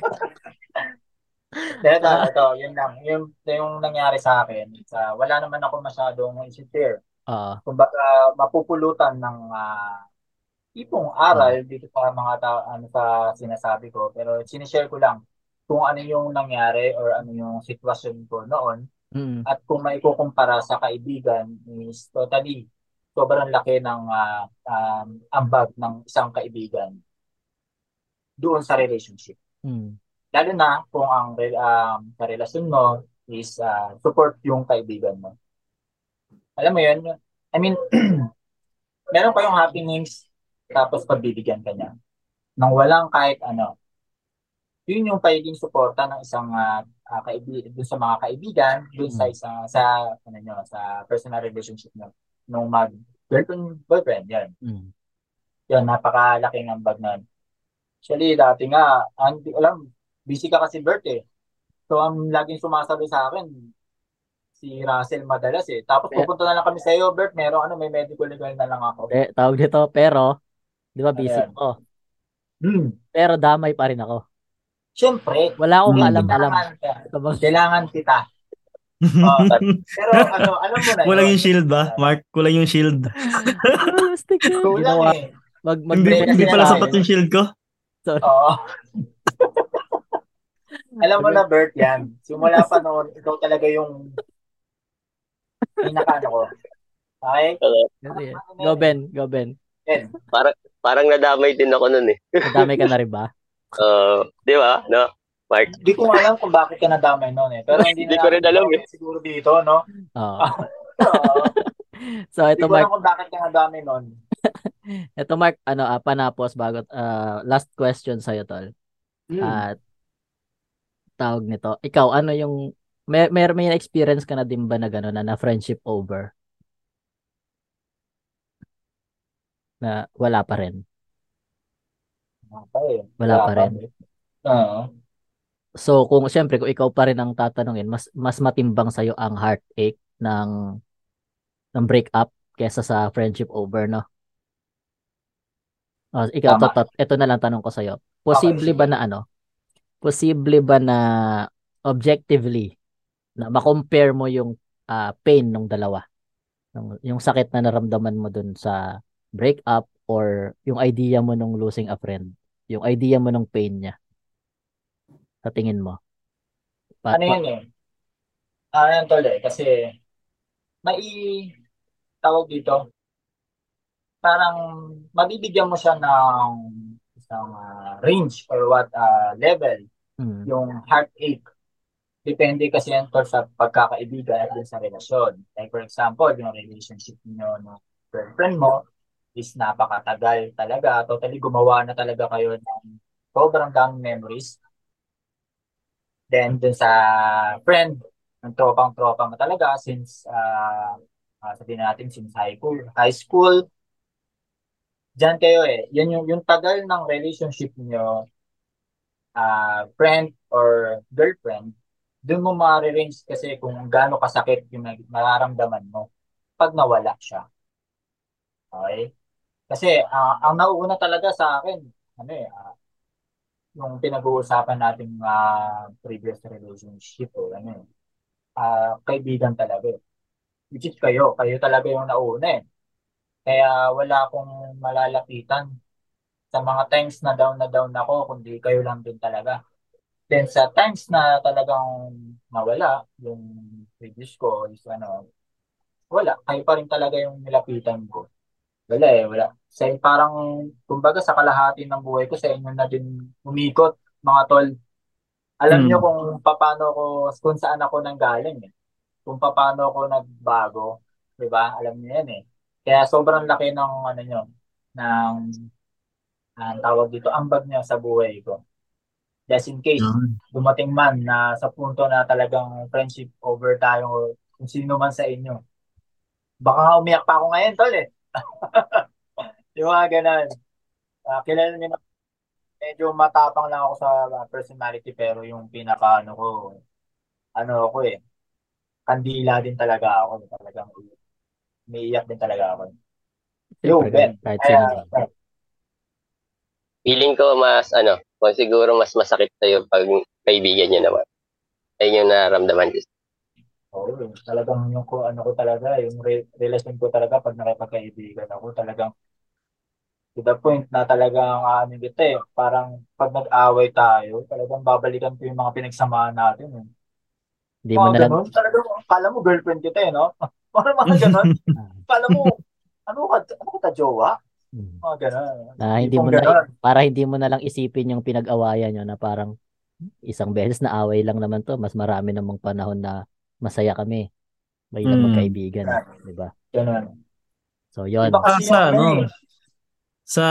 Pero ito, ito, yun lang. Yung, yung nangyari sa akin, sa, wala naman ako masyadong insecure. Oo. Kumbaga, mapupulutan ng ah, tipong aral dito sa mga tao, ano sa sinasabi ko. Pero sinishare ko lang kung ano yung nangyari or ano yung sitwasyon ko noon Mm. at kung maikukumpara sa kaibigan is totally sobrang laki ng ah, um, ambag ng isang kaibigan doon sa relationship. Mm. Lalo na kung ang um, sa relasyon mo is ah, support yung kaibigan mo. Alam mo yun? I mean, [clears throat] meron kayong happenings tapos pagbibigyan ka niya. Nang walang kahit ano. Yun yung pagiging suporta ng isang uh, kaibigan, dun sa mga kaibigan, dun sa Mm. isang, sa, ano nyo, sa personal relationship nyo. Nung mag girlfriend, boyfriend, yan. Mm. Yan, napakalaking ambag nun. Actually, dati nga, hindi alam, busy ka kasi Bert eh. So, ang laging sumasabi sa akin, si Russell madalas eh. Tapos Eh. pupunta na lang kami sa iyo, Bert, meron ano, may medical legal na lang ako. Eh, tawag dito, pero, di ba busy Ayan. ako. Hmm. Pero damay pa rin ako. Siyempre, Wala akong Hmm. alam-alam. kailangan Kailangan kita. [laughs] Oh, pero ano, alam mo na Kulang yun. yung shield ba? Mark, kulang yung shield. Kulang eh. Mag, mag Hindi, hindi pala sapat yung shield ko. Oo. [laughs] alam mo na, Bert, yan. Simula pa [laughs] noon, ikaw talaga yung pinaka ano ko. Okay? Sige. Go Ben, go Ben. Yan. Parang nadamay din ako nun eh. Madamay ka na rin ba? [laughs] Uh, di ba? No? Mark? Hindi ko alam kung bakit ka nadamay noon eh. Pero hindi na Hindi ko rin alam eh. Siguro dito, no? Oo. Oo. [laughs] So, Hindi ito ko alam Mark, kung bakit ka nadamay noon. ito Mark, ano, ah, panapos bago, ah, last question sa'yo, tol. Hmm. At, tawag nito, ikaw, ano yung, may, may, may experience ka na din ba na gano'n, na, na friendship over? Na wala pa rin. Okay. Wala pa rin. Oo. So, kung siyempre, kung ikaw pa rin ang tatanungin, mas mas matimbang sa'yo ang heartache ng ng breakup kesa sa friendship over, no? Oh, ikaw, Tama. ito na lang tanong ko sa'yo. Posible sige. ba na ano? Posible ba na objectively na ma-compare mo yung ah, pain ng dalawa? Yung, yung sakit na naramdaman mo dun sa breakup or yung idea mo nung losing a friend? Yung idea mo nung pain niya? Sa tingin mo? Pa- Ano yun eh? Ano yan tol eh? Kasi mai tawag dito parang mabibigyan mo siya ng isang ah, range or what ah, level Mm. yung heartache. Depende kasi yan tol sa pagkakaibigan at sa relasyon. Like for example, yung relationship niyo ng girlfriend mo is napakatagal talaga. Totally gumawa na talaga kayo ng sobrang daming memories. Then dun sa friend, ng tropang-tropa mo talaga since uh, sabihin natin since high school, high school, Diyan kayo eh. Yan yung, yung tagal ng relationship niyo ah friend or girlfriend, doon mo ma-range kasi kung gaano kasakit yung nararamdaman mo pag nawala siya. Okay? Kasi ah, ang nauuna talaga sa akin, ano eh, ah, yung pinag-uusapan nating ah, previous relationship o ano eh, ah, kaibigan talaga eh. Which is kayo, kayo talaga yung nauna eh. Kaya wala akong malalapitan sa mga times na down na down ako, kundi kayo lang din talaga. Then sa times na talagang nawala, yung previous ko is ano, wala. Kayo pa rin talaga yung nilapitan ko. Wala eh, wala. Sa parang, kumbaga sa kalahati ng buhay ko, sa inyo na din umikot, mga tol. Alam Hmm. nyo kung paano ko, kung saan ako nanggaling eh. Kung paano ako nagbago. Di ba? Alam niyo yan eh. Kaya sobrang laki ng ano nyo, ng ang tawag dito, ambag niya sa buhay ko. Just in case, Yun. dumating man na sa punto na talagang friendship over tayo kung sino man sa inyo. Baka umiyak pa ako ngayon, tol eh. [laughs] yung mga ganun. Ah, kilala niyo na, medyo matapang lang ako sa ah, personality pero yung pinaka ano ko, ano ako eh, kandila din talaga ako. Talagang umiiyak din talaga ako. Yo, Siyempre, Ben. kahit Kaya, sino. Feeling ko mas, ano, kung siguro mas masakit sa'yo pag kaibigan niya naman. Ayun yung nararamdaman ko. Oo, talagang yung ko ano ko talaga, yung re- relasyon ko talaga pag nakipagkaibigan ako, talagang to the point na talagang ano kita eh, parang pag nag-away tayo, talagang babalikan ko yung mga pinagsamahan natin. Eh. Hindi mo na lang, ganun, talagang kala mo girlfriend kita eh, no? [laughs] Parang mga [laughs] ganun, kala mo, ano ka, ano ka ta, jowa? Hmm. Mga ganun. na hindi mo na, ganun. para hindi mo na lang isipin yung pinag-awayan nyo na parang isang beses na away lang naman to, mas marami namang panahon na masaya kami. Bilang Hmm. magkaibigan, di ba? Ganun. So, yun. Iba kasi Sa, ano, sa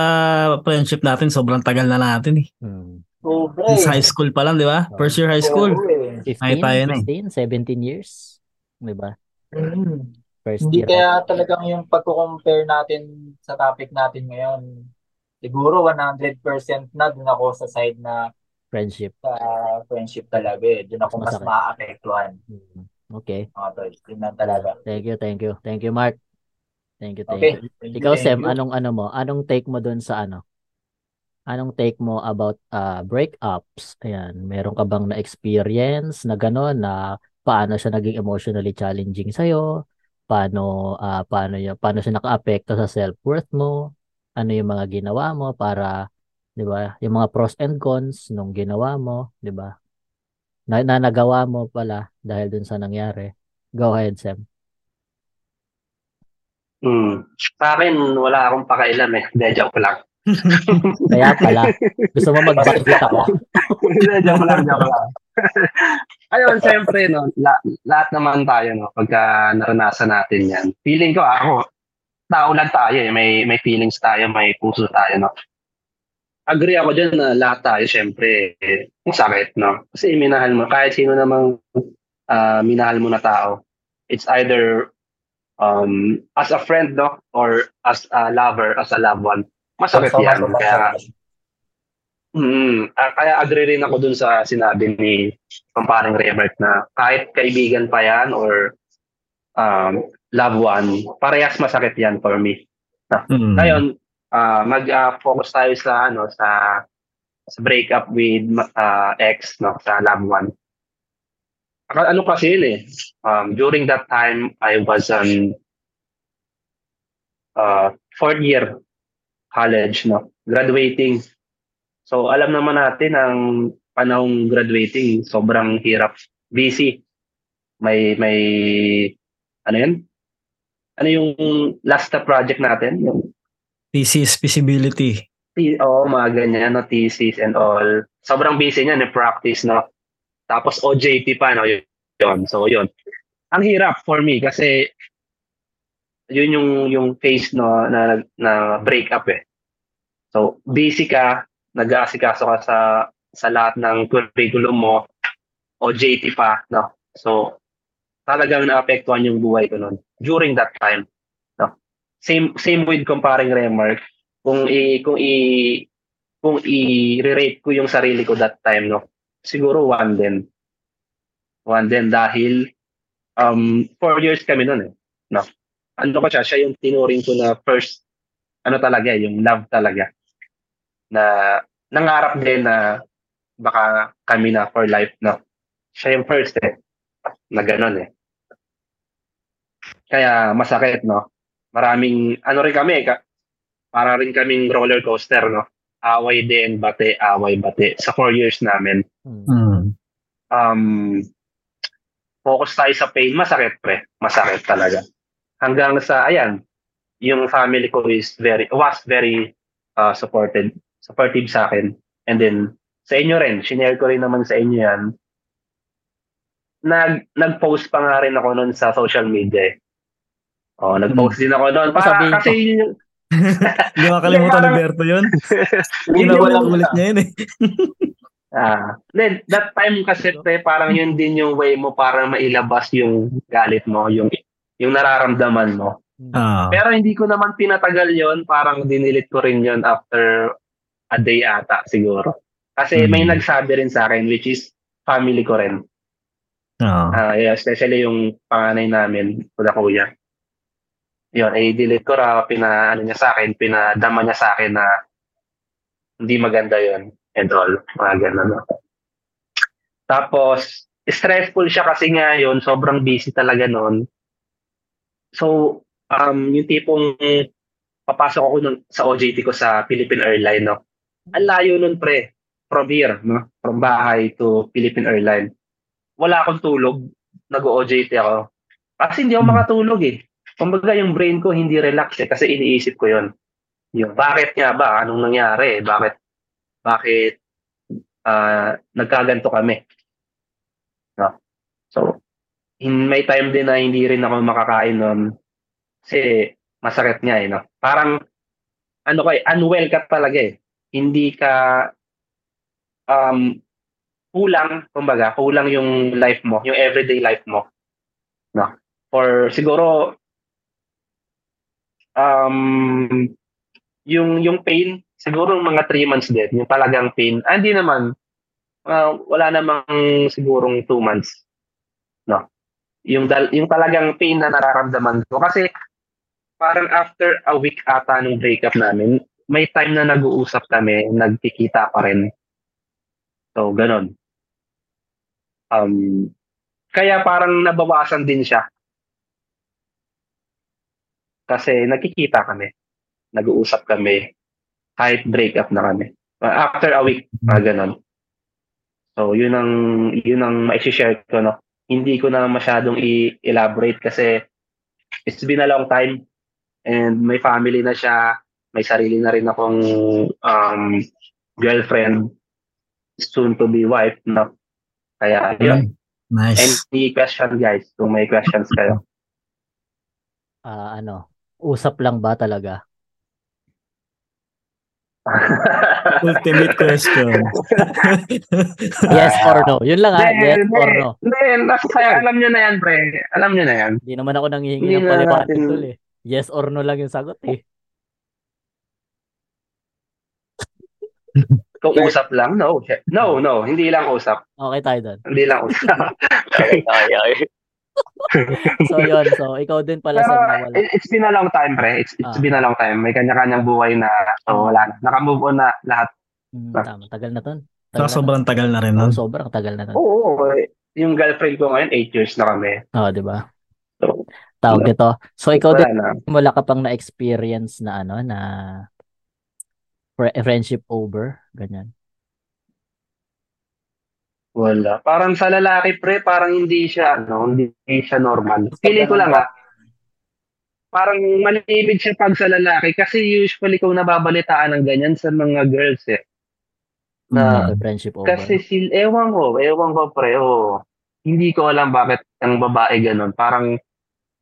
friendship natin, sobrang tagal na natin eh. Hmm. Sobre. Since high school pa lang, di ba? First year high school. Oo eh. 15, tayo na eh. 16, 17 years. Di ba? Mm. First Hindi year. kaya talagang yung pagko-compare natin sa topic natin ngayon, siguro 100% na dun ako sa side na friendship. sa friendship talaga eh. Dun ako Mas mas masakit. maaapektuhan. Hmm. Okay. Mga tol. Yun lang talaga. Thank you, thank you. Thank you, Mark. Thank you, thank Okay. you. Thank you, Ikaw, thank Sem, you. anong ano mo? Anong take mo dun sa ano? Anong take mo about uh, breakups? Ayan, meron ka bang na-experience na gano'n na paano siya naging emotionally challenging sa'yo? Paano, ah, paano, y- paano siya naka-apekto sa self-worth mo? Ano yung mga ginawa mo para, di ba, yung mga pros and cons nung ginawa mo, di ba? Na, na nagawa mo pala dahil dun sa nangyari. Go ahead, Sem. Hmm. Sa akin, wala akong pakailam eh. Hindi, joke lang. Kaya pala, [laughs] gusto mo mag-backbeat ako? Hindi, joke lang, joke lang. [laughs] Ayun, siyempre, no, la- lahat naman tayo, no, pagka naranasan natin yan. Feeling ko, ako, tao lang tayo eh. May, may feelings tayo, may puso tayo, no. Agree ako dyan na lahat tayo, siyempre, eh, sakit, no. Kasi minahal mo, kahit sino namang ah, minahal mo na tao, it's either um, as a friend, no, or as a lover, as a loved one. Masakit yan. Kaya, Mm, kaya agree rin ako dun sa sinabi ni Pamparing Rebert na kahit kaibigan pa yan or um, loved one, parehas masakit yan for me. Mm. Ngayon, ah, mag-focus tayo sa ano sa sa breakup with ah, ex no sa loved one. Ano kasi yun eh. Um, during that time, I was on uh, fourth year college, no? Graduating. So, alam naman natin ang panahong graduating, sobrang hirap. Busy. May, may, ano yun? Ano yung last na project natin? Yung Thesis, feasibility. Oo, mga ganyan, no, thesis and all. Sobrang busy niya, practice, no? Tapos OJT pa, no? Yun. So, yun. Ang hirap for me kasi yun yung yung phase no na na breakup eh. So, busy ka, nag-aasikaso ka sa sa lahat ng curriculum mo, OJT pa, no? So, talagang naapektuhan yung buhay ko noon during that time. No? Same same with comparing Remark kung i kung i kung i-rate ko yung sarili ko that time no siguro one din one din dahil um four years kami noon eh no ano ko siya siya yung tinuring ko na first ano talaga yung love talaga na nangarap din na baka kami na for life no siya yung first eh na ganun eh kaya masakit no maraming, ano rin kami, ka, para rin kaming roller coaster, no? Away din, bate, away, bate. Sa four years namin. Mm. Um, focus tayo sa pain. Masakit, pre. Masakit talaga. Hanggang sa, ayan, yung family ko is very, was very uh, supported, supportive sa akin. And then, sa inyo rin, shinare ko rin naman sa inyo yan. Nag, nag-post pa nga rin ako noon sa social media. eh. Oh, nag-post din ako noon. Ano Para, sabihin kasi yun yung, [laughs] Hindi makakalimutan ni Berto yun. Ginawa-ulit niya yun eh. [laughs] Ah, then that time kasi pre, parang yun din yung way mo para mailabas yung galit mo, yung yung nararamdaman mo. Ah. Pero hindi ko naman pinatagal yon parang dinilit ko rin yon after a day ata siguro. Kasi may Hmm. nagsabi rin sa akin which is family ko rin. Ah. Ah, yeah, especially yung panganay namin, kuya kuya. Yun, eh, delete ko raw, pina, ano niya sa akin, pinadama niya sa akin na hindi maganda yon and all, mga ganun. Tapos, stressful siya kasi nga yun, sobrang busy talaga noon. So, um, yung tipong papasok ako nun, sa OJT ko sa Philippine Airline, no? Ang layo nun, pre. From here, no? From bahay to Philippine Airline. Wala akong tulog. Nag-OJT ako. Kasi hindi ako Hmm. makatulog eh. Kumbaga yung brain ko hindi relax eh, kasi iniisip ko yon Yung bakit nga ba? Anong nangyari? Bakit? Bakit ah nagkaganto kami? No? So, in, may time din na hindi rin ako makakain nun kasi masakit nga eh, no? Parang, ano ka eh, unwell ka talaga eh. Hindi ka, um, kulang, kumbaga, kulang yung life mo, yung everyday life mo. No? Or siguro, um, yung, yung pain, siguro mga 3 months din, yung talagang pain. Ah, hindi naman, ah, wala namang sigurong 2 months. No? Yung, dal, yung talagang pain na nararamdaman ko. Kasi, parang after a week ata nung breakup namin, may time na nag-uusap kami, nagkikita pa rin. So, ganun. Um, kaya parang nabawasan din siya. Kasi nagkikita kami. Nag-uusap kami. Kahit breakup na kami. Uh, after a week, mga ganun. So, yun ang, yun ang ma-share ko, no? Hindi ko na masyadong i-elaborate kasi it's been a long time and may family na siya, may sarili na rin akong um, girlfriend, soon to be wife, no? Kaya, yun. Nice. Any question, guys, kung may questions kayo. [laughs] Ah, ano, usap lang ba talaga? [laughs] Ultimate question. [laughs] Yes or no? Yun lang ha, Hindi, yes hindi. or no. Hindi, nas- kaya alam nyo na yan, pre. Alam nyo na yan. Hindi naman ako nanghihingi ng na paliwanag eh. Yes or no lang yung sagot eh. Kung usap lang, no. No, no. Hindi lang usap. Okay tayo doon. Hindi lang usap. [laughs] Okay, okay, okay. [laughs] So yun, so ikaw din pala Pero sa nawala. it's been a long time, pre. It's, it's Ah. been a long time. May kanya-kanyang buhay na so wala na. Naka-move on na lahat. Hmm, Ah. tama, tagal na ton. Saka sobrang tagal na rin Oh, sobrang tagal na ton. Oo. yung girlfriend ko ngayon, 8 years na kami. Oh, di ba? So, Tawag dito. So ikaw wala din na. wala ka pang na-experience na ano na friendship over, ganyan. Wala. Parang sa lalaki, pre, parang hindi siya, ano, hindi siya normal. Feeling ko lang, ha. Parang malimit siya pag sa lalaki kasi usually kung nababalitaan ng ganyan sa mga girls, eh. Na, Okay, friendship over. Kasi sil ewan ko, ewan ko pre, oo. Hindi ko alam bakit ang babae ganun. Parang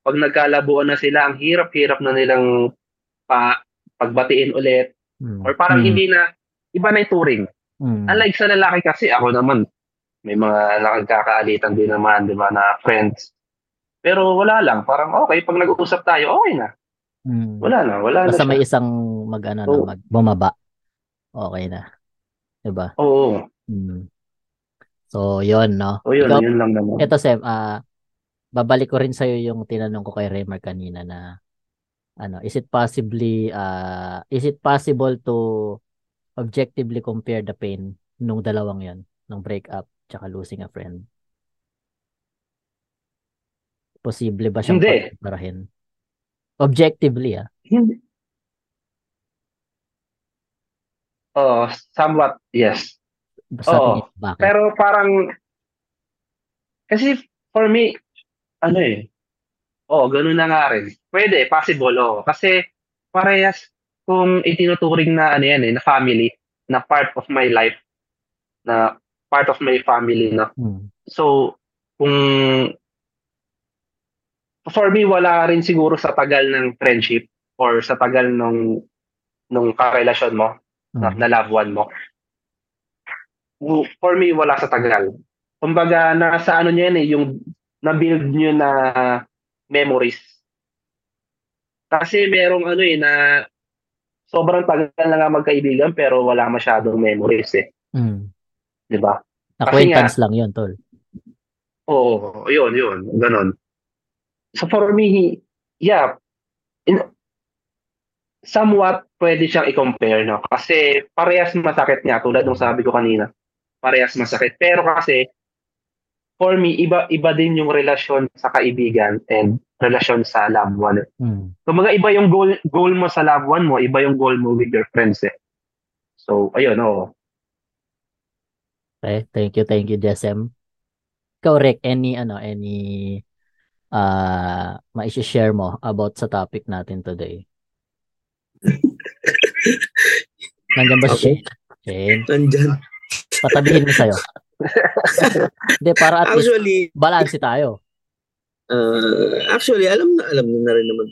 pag nagkalabuan na sila, ang hirap-hirap na nilang pa, pagbatiin ulit. Hmm. Or parang Hmm. hindi na, iba na yung turing. Hmm. Unlike sa lalaki kasi, ako naman, may mga nakagkakaalitan din naman, di ba, na friends. Pero wala lang, parang okay, pag nag-uusap tayo, okay na. Hmm. Wala na, wala Basta na may siya. isang mag ano, Oo. na, mag bumaba. Okay na. 'Di ba? Oo, Hmm. So, 'yon, no. o yun, Ikaw, yun lang naman. Ito, Sem, ah, babalik ko rin sa'yo yung tinanong ko kay Remer kanina na, ano, is it possibly, ah, is it possible to objectively compare the pain nung dalawang yon nung breakup tsaka losing a friend? Posible ba siyang Hindi. Objectively, ah. Hindi. Oh, somewhat, yes. Mo, bakit? Pero parang, kasi for me, ano eh, oh, ganun na nga rin. Pwede, possible, oh. Kasi parehas kung itinuturing na ano yan eh, na family, na part of my life, na part of my family na. Hmm. So, kung for me, wala rin siguro sa tagal ng friendship or sa tagal nung nung karelasyon mo, na, Hmm. na loved one mo. For me, wala sa tagal. Kumbaga, nasa ano niya eh, yung na-build nyo na memories. Kasi merong ano eh, na sobrang tagal na nga magkaibigan pero wala masyadong memories eh. Hmm. Di ba? Acquaintance lang yun, tol. Oo, yun, yun. Ganon. So for me, yeah, in, somewhat pwede siyang i-compare, no? Kasi parehas masakit nga, tulad ng sabi ko kanina. Parehas masakit. Pero kasi, for me, iba iba din yung relasyon sa kaibigan and relasyon sa loved one. Hmm. So mga iba yung goal goal mo sa loved one mo, iba yung goal mo with your friends eh. So, ayun, oo. Okay, thank you, thank you. Ikaw, Rick, any, ano, any, ah, ma-share mo about sa topic natin today? Nandiyan ba si Ako? Shane? Nandyan. patabihin mo sa'yo. [laughs] Hindi, para at least Actually, balance tayo. uh, actually, alam na, alam na rin naman.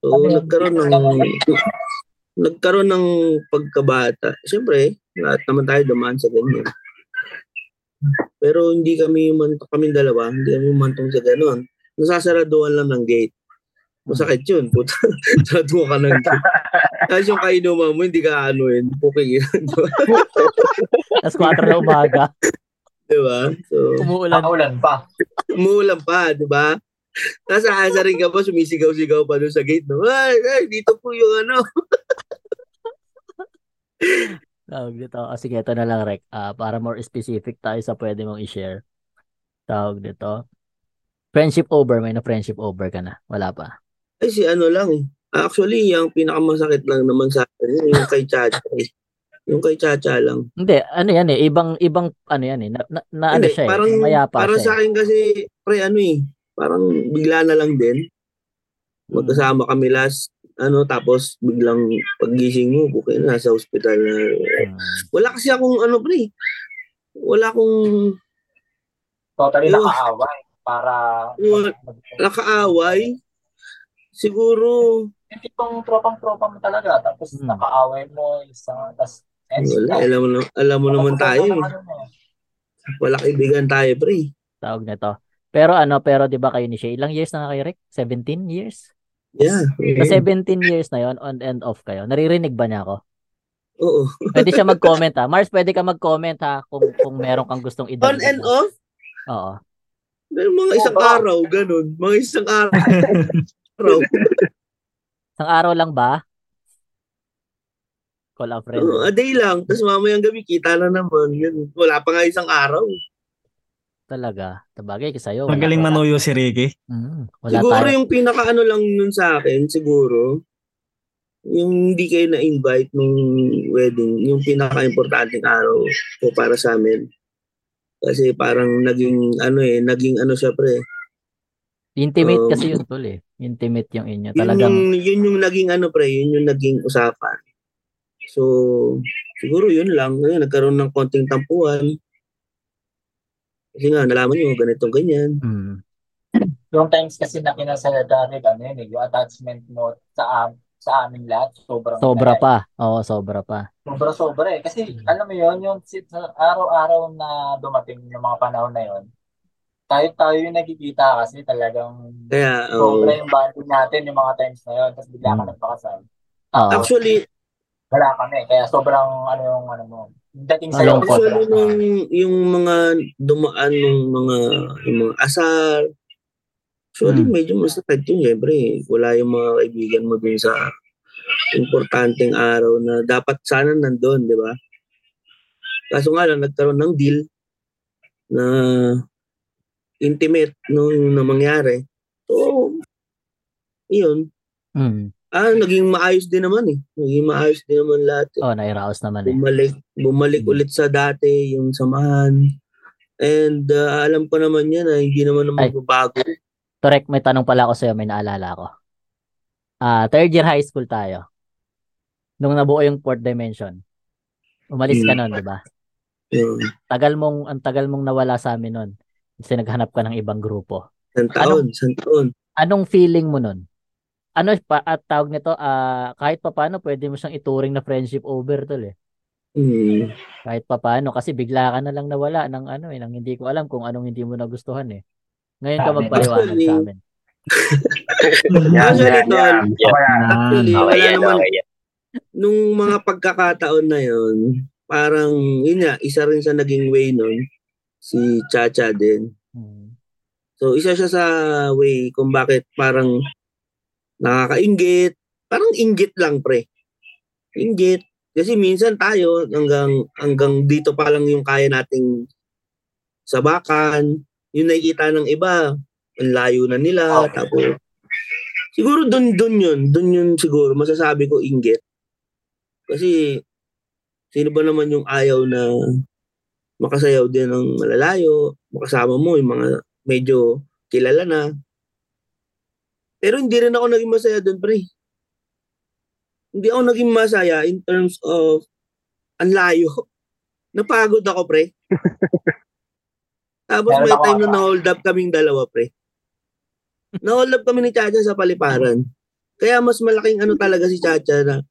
So, Ano yun? nagkaroon ng, nagkaroon ng pagkabata. Siyempre, lahat naman tayo dumaan sa ganyan. Pero hindi kami umantong, kami dalawa, hindi kami umantong sa ganon. Nasasaraduhan lang ng gate. Masakit yun. Puta, [laughs] sarado ka ng gate. Tapos yung kainuman mo, hindi ka ano yun. Puking [laughs] yun. Alas 4 na umaga, diba? So, umuulan. Nakaulan pa. umuulan pa, di ba? Tapos aasa rin ka pa, sumisigaw-sigaw pa doon sa gate. No? Ay, ay, dito po yung ano. [laughs] Tawag dito. O sige, ito na lang, Rek. Ah, para more specific tayo sa pwede mong i-share. Tawag dito. Friendship over. May na friendship over ka na. Wala pa. Ay, si ano lang. Actually, yung pinakamasakit lang naman sa akin, yun, yung kay Chacha. eh. Yung kay Chacha lang. Hindi, ano yan eh. Ibang, ibang, ano yan eh. Na, na, na ano siya eh. parang, Mayapa parang siya sa eh. akin kasi, pre, ano eh, parang bigla na lang din. Hmm. Magkasama kami last, ano, tapos biglang paggising mo, bukay na, nasa hospital na. Hmm. Wala kasi akong, ano, pre, wala akong Totally Yun. nakaaway. Para Yun. nakaaway. Siguro, yung tipong tropang-tropa mo talaga. Tapos Hmm. nakaaway mo isang, tapos wala, alam mo, na- alam mo naman tayo. eh. ano Wala kaibigan tayo, pre. Tawag nito. Pero ano, pero 'di ba kayo ni Shay? Ilang years na kayo, Rick? 17 years? Yeah. Sa 17 years na 'yon, on and off kayo. Naririnig ba niya ako? Oo. Pwede siya mag-comment ha. Mars, pwede ka mag-comment ha kung kung meron kang gustong On idagdag. and off? Oo. Mga isang Oo. araw, ganun. Mga isang araw. [laughs] araw. Isang araw lang ba? Call a friend. Oo, a day lang. Tapos mamayang gabi, kita na naman. Ganun. Wala pa nga isang araw. Talaga. Tabagay kasi sa'yo. wala- Magaling manuyo si Ricky. Mm, wala siguro tayo. yung pinaka-ano lang nun sa akin, siguro, yung hindi kayo na-invite nung wedding, yung pinaka-importanting araw ko para sa amin. Kasi parang naging, ano eh, naging ano siya pre. Intimate Um, kasi yun, tol eh. Intimate yung inyo. Yun Talagang, yung, yun yung naging ano pre, yun yung naging usapan. So, siguro yun lang. Ngayon, nagkaroon ng konting tampuhan. Kasi nga, nalaman nyo, ganitong ganyan. mm, Yung times kasi na kinasalita rin, ano yun, eh, yung attachment mo sa, am- sa amin lahat, sobrang sobra pa. Oo, sobra pa. Sobra-sobra eh. Kasi alam mo yun, yung araw-araw na dumating yung mga panahon na yun, tayo-tayo yung nagkikita kasi talagang Kaya, oh, sobra yung bonding natin yung mga times na yun. Tapos bigla ka Mm. nagpakasal. Oo. actually, Wala kami. Kaya sobrang ano yung ano mo. Yung dating Malungkot. sa'yo. Actually, sobra. nung, yung mga dumaan nung mga, yung mga asar, actually, Hmm. medyo masakit yun, syempre. Wala yung mga kaibigan mo dun sa importanteng araw na dapat sana nandun, di ba? Kaso nga lang, nagkaroon ng deal na intimate nung na mangyari. So, Iyon. Mm. Ah, naging maayos din naman eh. Naging maayos din naman lahat. eh. Oh, nairaos naman eh. Bumalik, bumalik Hmm. ulit sa dati, yung samahan. And ah, alam ko naman yan na hindi naman na Ay. magbabago. Torek, may tanong pala ako sa'yo, may naalala ko. Ah, third year high school tayo. Nung nabuo yung fourth dimension. Umalis ka Hmm. nun, di ba? Yun. Tagal mong, ang tagal mong nawala sa amin nun. Kasi naghanap ka ng ibang grupo. San taon, san taon. Anong feeling mo nun? Ano pa at tawag nito, ah kahit papaano pwede mo siyang ituring na friendship over tol eh. Hmm. Kahit papaano kasi bigla ka na lang nawala ng ano eh, ng hindi ko alam kung anong hindi mo nagustuhan eh. Ngayon ka magpaliwanag sa amin. Yan, Actually, yan, Actually, wala naman, nung mga pagkakataon na yon parang, yun nga, isa rin sa naging way nun, si Chacha din. Hmm. So, isa siya sa way kung bakit parang nakakaingit. Parang inggit lang, pre. Inggit. Kasi minsan tayo, hanggang, hanggang dito pa lang yung kaya nating sabakan. Yung nakikita ng iba, ang layo na nila. Okay. Tapos, siguro dun, dun yun. Dun yun siguro, masasabi ko inggit. Kasi, sino ba naman yung ayaw na makasayaw din ng malalayo, makasama mo yung mga medyo kilala na. Pero hindi rin ako naging masaya doon, pre. Hindi ako naging masaya in terms of ang layo. [laughs] Napagod ako, pre. [laughs] Tapos may time na na-hold up kaming dalawa, pre. Na-hold up kami ni Chacha sa paliparan. Kaya mas malaking ano talaga si Chacha na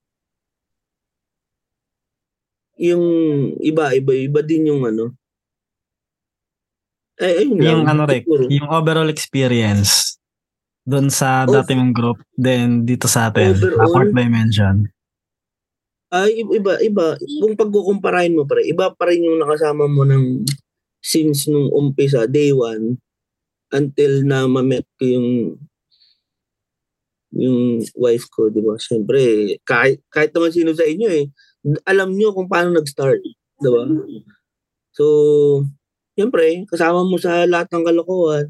yung iba, iba, iba din yung ano. Eh, ayun Yung lang. ano, Rick, yung overall experience doon sa Oh. dati mong group, then dito sa atin, Overall? fourth dimension. Ay, iba, iba. Kung pagkukumparahin mo, pre, iba pa rin yung nakasama mo ng since nung umpisa, day one, until na ma-met ko yung yung wife ko, di ba? Siyempre, kahit, kahit naman sino sa inyo eh, alam nyo kung paano nag-start, di ba? So, siyempre, kasama mo sa lahat ng kalokohan,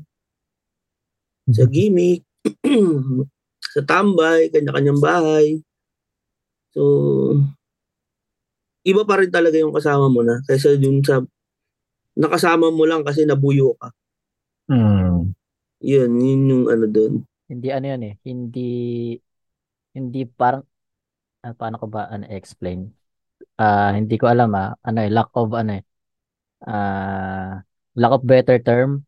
sa gimmick, [clears throat] sa tambay, kanya-kanyang bahay. So, iba pa rin talaga yung kasama mo na kaysa yung sa nakasama mo lang kasi nabuyo ka. Hmm. Yun, yun yung ano doon. Hindi ano yun eh, hindi hindi parang ah, paano ko ba ano explain? Ah, hindi ko alam ah, ano eh, lack of ano eh. Ah, lack of better term.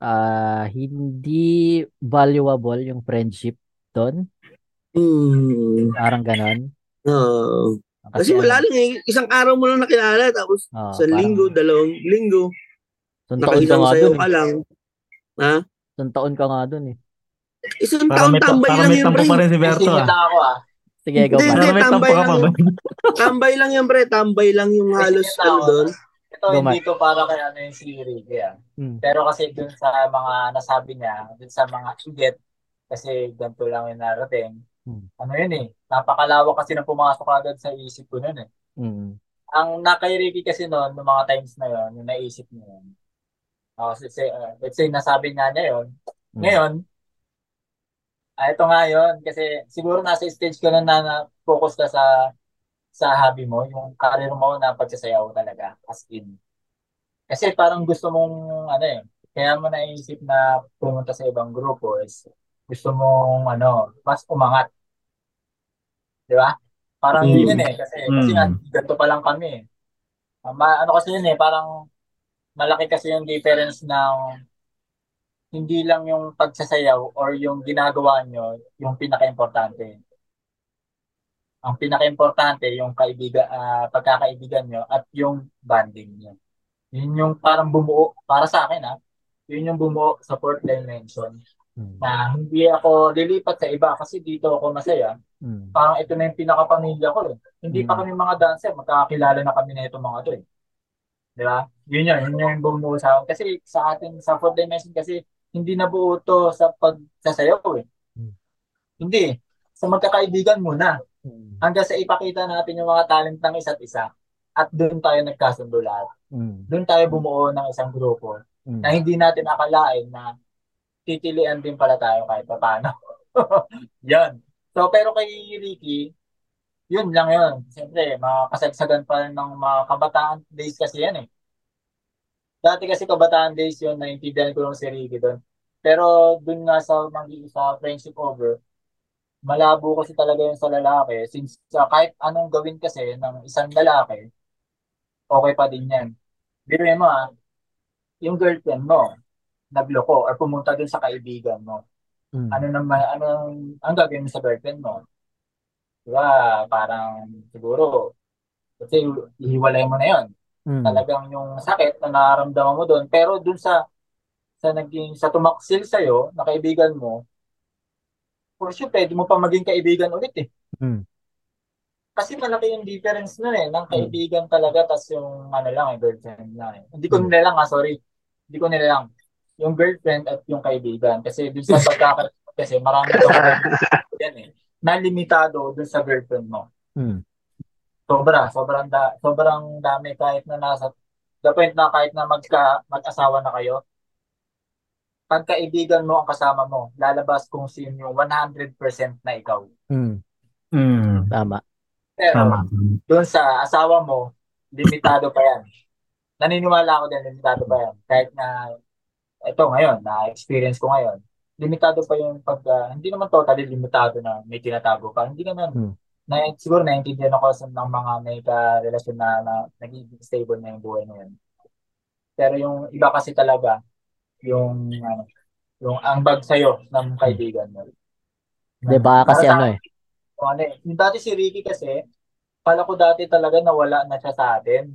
Ah, hindi valuable yung friendship doon. Hmm. Parang ganon. Oo. kasi ano, wala lang eh. Isang araw mo lang nakilala tapos oh, sa parang linggo, dalawang linggo, isang taon ka nakaisang nga sayo dun ka eh. lang. Ha? Isang taon ka nga dun eh. Isang Parang taon may, tambay parang lang may yan, tampo pre. pa rin si Berto Singit ah. lang ako ah. Sige, ikaw Hindi, tampo tambay lang ba? [laughs] Tambay lang yan, pre. Tambay lang yung halos singit ano doon. Ito Go, hindi to para kay ano yung si Ricky ah. Hmm. Pero kasi dun sa mga nasabi niya, dun sa mga inggit, kasi ganito lang yung narating. Hmm. Ano yun eh, napakalawak kasi na pumasok agad sa isip ko nun eh. Mm. Ang nakay Ricky kasi noon, noong mga times na yun, yung naisip niya yun. Uh, let's, say, uh, let's say, nasabi nga niya yun. Mm. Ngayon, ah, ito nga yun, kasi siguro nasa stage ka na na focus ka sa sa hobby mo, yung career mo na pagsasayaw talaga, as in. Kasi parang gusto mong, ano eh, kaya mo naisip na pumunta sa ibang grupo is gusto mong, ano, mas umangat. Di ba? Parang Mm. yun eh, kasi, kasi nga, Mm. ganito pa lang kami eh. Ma- ano kasi yun eh, parang malaki kasi yung difference ng hindi lang yung pagsasayaw or yung ginagawa nyo yung pinaka-importante. Ang pinaka-importante yung kaibigan, ah, pagkakaibigan nyo at yung bonding nyo. Yun yung parang bumuo, para sa akin ah, yun yung bumuo sa fourth dimension Mm. na hindi ako lilipat sa iba kasi dito ako masaya. Mm. Parang ito na yung pinaka-pamilya ko eh. Hindi pa Mm. kami mga dancer, magkakakilala na kami na itong mga to eh. Di ba? Yun yun, yun yung bumuo sa akin. Kasi sa atin, sa fourth dimension kasi, hindi nabuo to sa pagsasayaw eh. Hmm. Hindi. Sa magkakaibigan muna. Mm. Hanggang sa ipakita natin yung mga talent ng isa't isa. At doon tayo nagkasundo lahat. Mm. Doon tayo bumuo ng isang grupo Mm. na hindi natin akalain na titilian din pala tayo kahit paano. [laughs] yan. So, pero kay Ricky, yun lang yun. Siyempre, mga kasagsagan pa rin ng mga kabataan days kasi yan eh. Dati kasi kabataan days yun, naintindihan ko yung si Ricky doon. Pero dun nga sa, mag- sa friendship over, malabo kasi talaga yun sa lalaki. Since uh, kahit anong gawin kasi ng isang lalaki, okay pa din yan. Biruin mo ah, yung girlfriend mo, nagloko or pumunta dun sa kaibigan mo. Mm. Ano naman, anong, ang gagawin mo sa girlfriend mo? Diba, parang siguro, kasi ihiwalay mo na yun. Mm. Talagang yung sakit na nararamdaman mo doon. Pero dun sa, sa naging, sa tumaksil sa'yo, na kaibigan mo, for sure, pwede mo pa maging kaibigan ulit eh. Mm. Kasi malaki yung difference nun eh, ng kaibigan talaga, tas yung ano lang, eh, girlfriend lang eh. Hindi ko Hmm. nilalang ah, sorry. Hindi ko nilalang. Yung girlfriend at yung kaibigan. Kasi dun sa pagkakataon, kasi marami daw [laughs] yan eh. Na limitado dun sa girlfriend mo. Mm. Sobra, sobrang da, sobrang dami kahit na nasa the point na kahit na magka mag-asawa na kayo. Pag kaibigan mo ang kasama mo, lalabas kung sino yung 100% na ikaw. Mm. Mm. Tama. Pero Tama. doon sa asawa mo, limitado pa yan. Naniniwala ako din, limitado pa yan. Kahit na, ito ngayon, na-experience ko ngayon, limitado pa yung pag, ah, hindi naman totally limitado na may tinatago ka. Hindi naman, Hmm. Na, siguro naiintindihan ako sa ng mga may ka-relasyon na, na nagiging stable na yung buhay na yun. Pero yung iba kasi talaga, yung, ano, yung ambag sa'yo ng kaibigan mo. Di ba kasi ano eh. kung ano eh. Yung dati si Ricky kasi, pala ko dati talaga nawala na siya sa atin.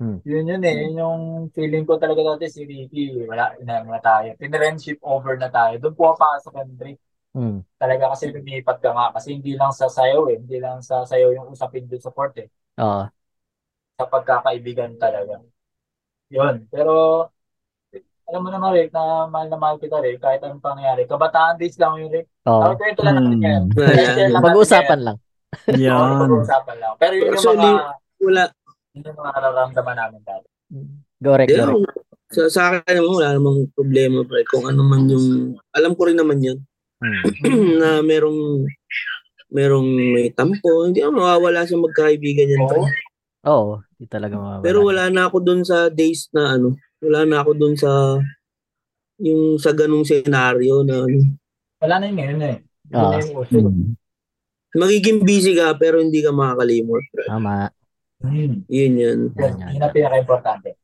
Hmm. Yun yun eh. Yun yung feeling ko talaga dati si Ricky, wala na, na tayo. Pinrendship over na tayo. Doon po pa sa country. Mm. Talaga kasi lumipat ka nga. Kasi hindi lang sa sayo eh. Hindi lang sa sayo yung usapin doon sa port eh. Oo. Sa pagkakaibigan talaga. Yun. Pero, alam mo naman Rick, na mahal na mahal kita Rick, kahit anong pangyayari. Kabataan days lang yun Rick. Oo. Ako kwento lang natin Hmm. yan. Natin Pag-uusapan lang. yan. Yan. pag-uusapan lang. Pero yun yung Actually, mga, Wala. yun yung mga nararamdaman namin dati. Go rek, go rek. sa, sa akin naman, wala namang problema pre. Kung ano man yung, alam ko rin naman yun, Mm. Na merong, merong may tampo, hindi ako mawawala sa magkaibigan yan. Oo. Oo, di talaga mawawala. Pero wala na ako dun sa days na ano, wala na ako dun sa, yung sa ganung senaryo na ano, Wala na yun ngayon eh. Yun na yung uso. Mm. magiging busy ka pero hindi ka makakalimot. Tama. Hmm. Yun yan. Yun, yun ang pinaka-importante.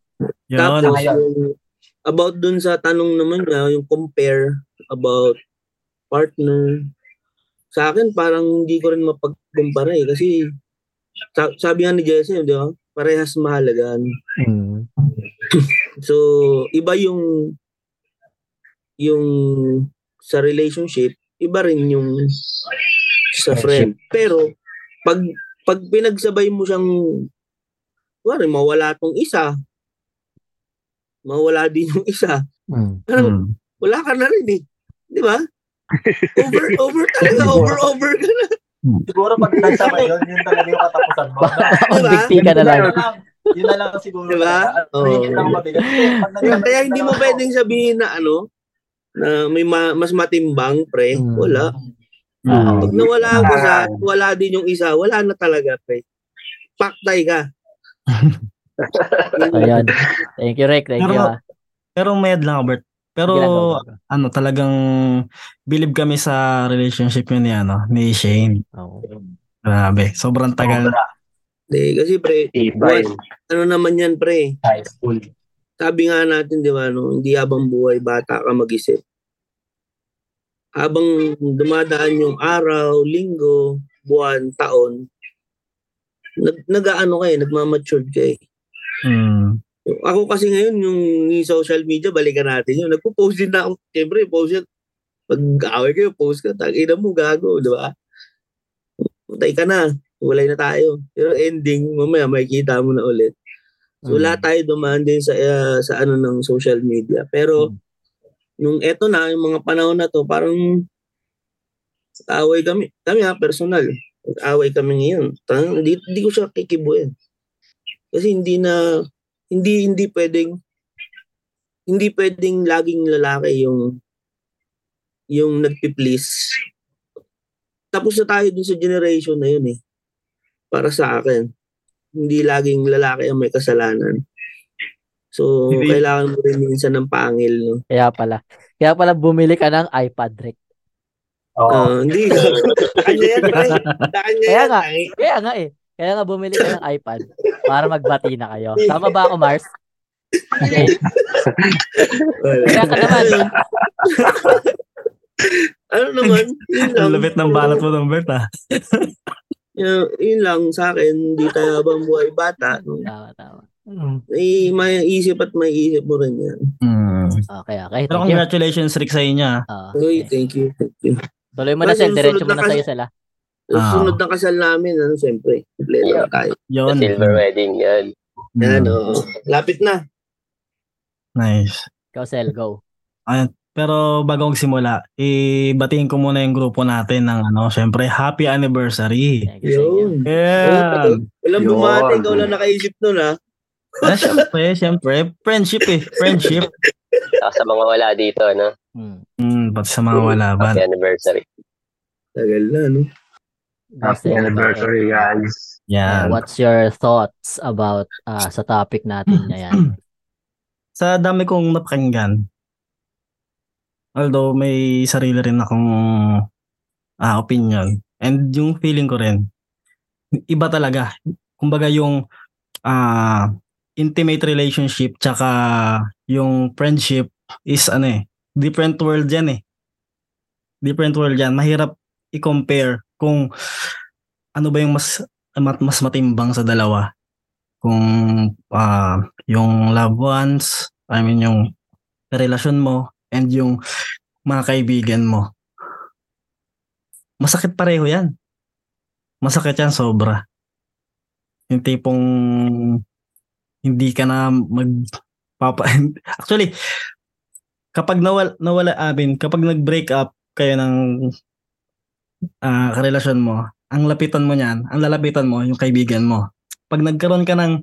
Yun. Tapos, yung, about dun sa tanong naman niya, yung compare about partner, sa akin parang hindi ko rin mapagkumpara eh. Kasi sa- sabi nga ni Jesse, di ba? Parehas mahalaga. Mm. [laughs] So, iba yung yung sa relationship, iba rin yung sa friend. Pero pag pag pinagsabay mo siyang wala mawala tong isa, mawala din yung isa. Mm. Parang Mm. wala ka na rin eh. Di ba? Over, over talaga, over, over ka na. Siguro pag nagsama yun, yun talaga yung katapusan mo. [laughs] Diba? Bigti ka na lang. Yun na lang, siguro. Diba? Yun lang mabigat. Kaya, hindi mo pwedeng sabihin na ano, na may ma- mas matimbang, pre. Mm. Wala. Mm. Pag nawala ang isa, wala din yung isa, wala na talaga, pre. Paktay ka. [laughs] Ayan. Thank you, Rek. Thank you. Pero- ah. Pero med lang, Albert. Pero Ginagawa ano, talagang believe kami sa relationship yun ni, ano, ni Shane. Oo. Grabe. Sobrang tagal. Sobra. Hindi, kasi pre, Ibay. what- ano naman yan, pre? High school. Sabi nga natin, di ba, no, hindi habang buhay, bata ka mag-isip. Habang dumadaan yung araw, linggo, buwan, taon, nag, nag-ano ka eh, nagmamature ka eh. Mm. Ako kasi ngayon, yung yung social media, balikan natin yun. Nagpo-post din na ako. Siyempre, post yan. Pag away kayo, post ka. Tangina mo, gago, di ba? Patay ka na. Walay na tayo. Pero ending, mamaya makikita mo na ulit. So, Mm. lahat tayo dumaan din sa, uh, sa ano ng social media. Pero, nung eto na, yung mga panahon na to, parang away kami. Kami ha, personal. Away kami ngayon. Hindi, hindi ko siya kikibuin. Kasi hindi na, hindi, hindi pwedeng, hindi pwedeng laging lalaki yung, yung nagpi-please tapos na tayo dun sa generation na yun eh. Para sa akin. Hindi laging lalaki ang may kasalanan. So, Hindi. kailangan mo rin minsan ng pangil, no? Kaya pala. Kaya pala bumili ka ng iPad, Rick. Oo. Ah, hindi. Kanya yan. Kanya Kaya yan. nga. ay. Kaya nga eh. Kaya nga bumili ka ng iPad para magbati na kayo. Tama ba ako, Mars? Okay. Kaya ka naman. ano naman? Yun lang. Ang lupit ng balat mo, Bert, ah. Yun, yun lang sa akin. Hindi tayo habang buhay bata. No? Tama, tama. Eh, may isip at may isip mo rin yan. Mm. Okay, okay. Pero Thank you. congratulations, Rick, sa inyo. ah. Ah, Uy, okay. thank you. Thank you. Tuloy mo na, Kasi Sel. Diretso mo na na sa'yo, Sel. Ah. Sunod ng kasal namin, ano, siyempre. Kompleto Yeah. tayo. The Yun. silver wedding, yan. Mm. Yan, oh. Lapit na. Nice. Ikaw, Sel, go. Ayun. Pero bago magsimula, ibatiin ko muna yung grupo natin ng ano, syempre, happy anniversary. Yun. Yeah. Walang Yun. bumati, ikaw lang nakaisip nun, ha? ah, syempre, syempre, friendship eh, friendship. Saka sa mga wala dito, no? Hmm. Mm, pati sa mga walaban. Happy anniversary. Tagal na, no? Happy anniversary, guys. Uh, Yan. what's your thoughts about ah, sa topic natin [clears throat] na yan? Sa dami kong napakinggan, although may sarili rin akong ah, opinion, and yung feeling ko rin, iba talaga. Kumbaga yung ah, intimate relationship tsaka yung friendship is ano eh, different world yan eh. Different world yan. Mahirap i-compare kung ano ba yung mas mas, matimbang sa dalawa. Kung ah, yung loved ones, I mean yung relasyon mo and yung mga kaibigan mo. Masakit pareho yan. Masakit yan sobra. Yung tipong hindi ka na mag papa [laughs] actually kapag nawala nawala amin kapag nag-break up kayo ng ah karelasyon mo ang lapitan mo niyan ang lalapitan mo yung kaibigan mo pag nagkaroon ka ng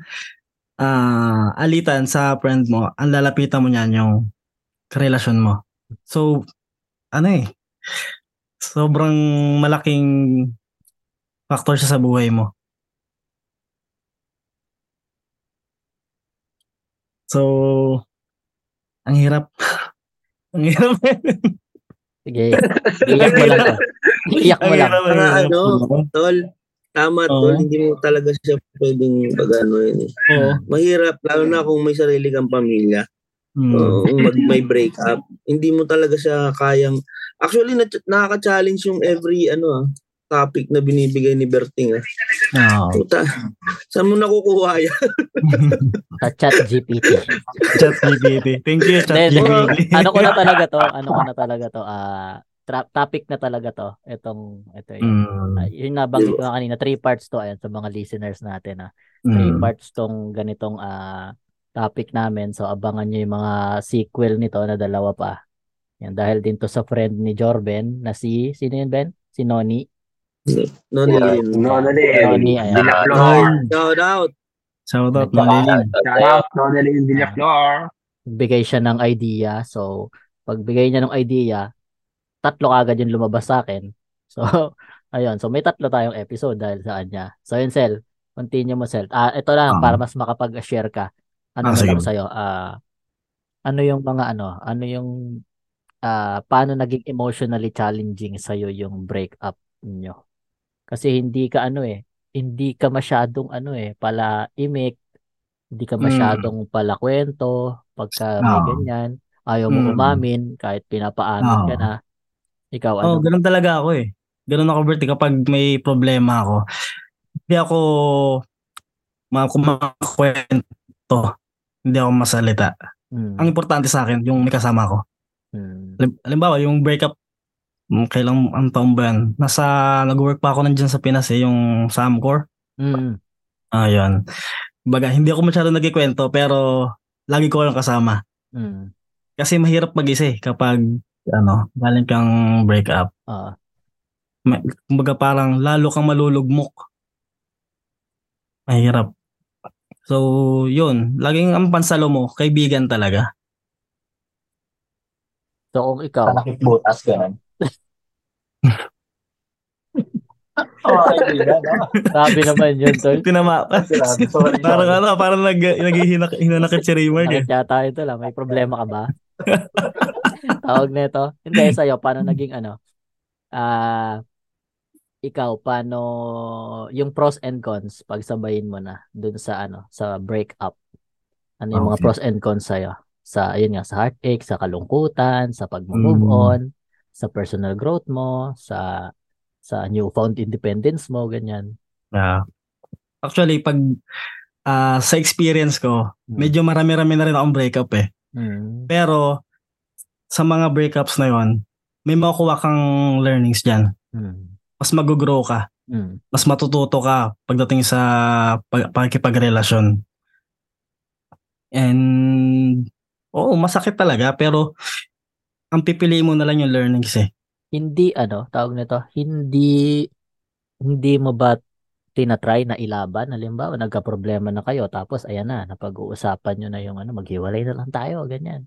ah, alitan sa friend mo, ang lalapitan mo niyan yung karelasyon mo. So, ano eh, sobrang malaking factor siya sa buhay mo. So, ang hirap. [laughs] ang hirap. [laughs] Sige, [laughs] iyak mo lang. Iyak mo Ang lang. Para ano, Tol, tama, Oo. Tol. Hindi mo talaga siya pwedeng pag-ano yun. eh. Oo. Mahirap, lalo na kung may sarili kang pamilya. Mm. Kung mag, may break up. Hindi mo talaga siya kayang... Actually, na, nakaka-challenge yung every ano ah, topic na binibigay ni Berting. Ah. Oo. Puta, saan mo nakukuha yan? [laughs] Sa chat GPT. Chat GPT. Thank you, Chat Then, GPT. ano ko na talaga to? Ano ko na talaga to? Ah, tra- topic na talaga to. Itong, ito yun. Mm. Ah, yung nabanggit ko kanina, three parts to ayan sa mga listeners natin. Ah. Three Mm. parts tong ganitong ah, topic namin. So, abangan nyo yung mga sequel nito na dalawa pa. Yan, dahil din to sa friend ni Jorben na si, sino yun, Ben? Si Noni. No, Yeah. Nilin. No, no, Noni, ayan. Villaflor. Shout out. Shout out, Manilin. Shout out, no, Nilin Villaflor. Bigay siya ng idea. So, pagbigay niya ng idea, tatlo agad yung lumabas sa akin. [laughs] So, ayun. So, may tatlo tayong episode dahil sa kanya. So, yun, Sel. Continue mo, Sel. Ah, ito lang, Ah. para mas makapag-share ka. Ano Ah, lang sa'yo? Ah, ano yung mga ano? Ano yung ah, paano naging emotionally challenging sa'yo yung breakup niyo? Kasi hindi ka ano eh, hindi ka masyadong ano eh, pala imik, hindi ka Mm. masyadong pala kwento pagka may Oo. ganyan. Ayaw mo Mm. umamin kahit pinapaamin ka Oo. na. Ikaw ano? Oh, ganun talaga ako eh. Ganun ako, Bert, eh, kapag may problema ako. Hindi ako ma- kumakwento. Hindi ako masalita. Mm, Ang importante sa akin, yung may kasama ko. mm, Halim- Halimbawa, yung breakup, mm, kailang ang taon ba yan? Nasa, nag-work pa ako nandyan sa Pinas eh, yung sa Amcor. mm, Ayun. Baga, hindi ako masyado nagkikwento, pero lagi ko yung kasama. mm. Kasi mahirap mag-isa eh, kapag, ano, galing kang breakup. Oo. Ma- kumbaga parang lalo kang malulugmok. Mahirap. So, yun. Laging ang pansalo mo, kaibigan talaga. So kung ikaw, Panakit butas, no? Sabi naman yun, tol. Tinama ka. Sorry. Parang ano, parang nag, naghihinak, hinanakit si Raymond eh. Yata ito lang? May problema ka ba? [laughs] Tawag nito. Hindi, sa'yo, paano naging ano? Ah, ikaw, paano yung pros and cons pagsabayin mo na dun sa ano, sa breakup? Ano yung mga Okay. pros and cons sa'yo? Sa, ayun nga, sa heartache, sa kalungkutan, sa pag-move Mm. on, sa personal growth mo, sa sa newfound independence mo, ganyan. Ah. actually, pag ah, sa experience ko, Hmm. medyo marami-rami na rin akong breakup eh. Mm. Pero, sa mga breakups na yon may makukuha kang learnings dyan. Mm. Mas mag-grow ka. Mm. Mas matututo ka pagdating sa pag- pakikipagrelasyon. And, oo, masakit talaga. Pero, ang pipiliin mo na lang yung learnings eh. Hindi ano, tawag nito, hindi hindi mo ba tinatry na ilaban? Halimbawa, nagka-problema na kayo, tapos ayan na, napag-uusapan nyo na yung ano, maghiwalay na lang tayo, ganyan.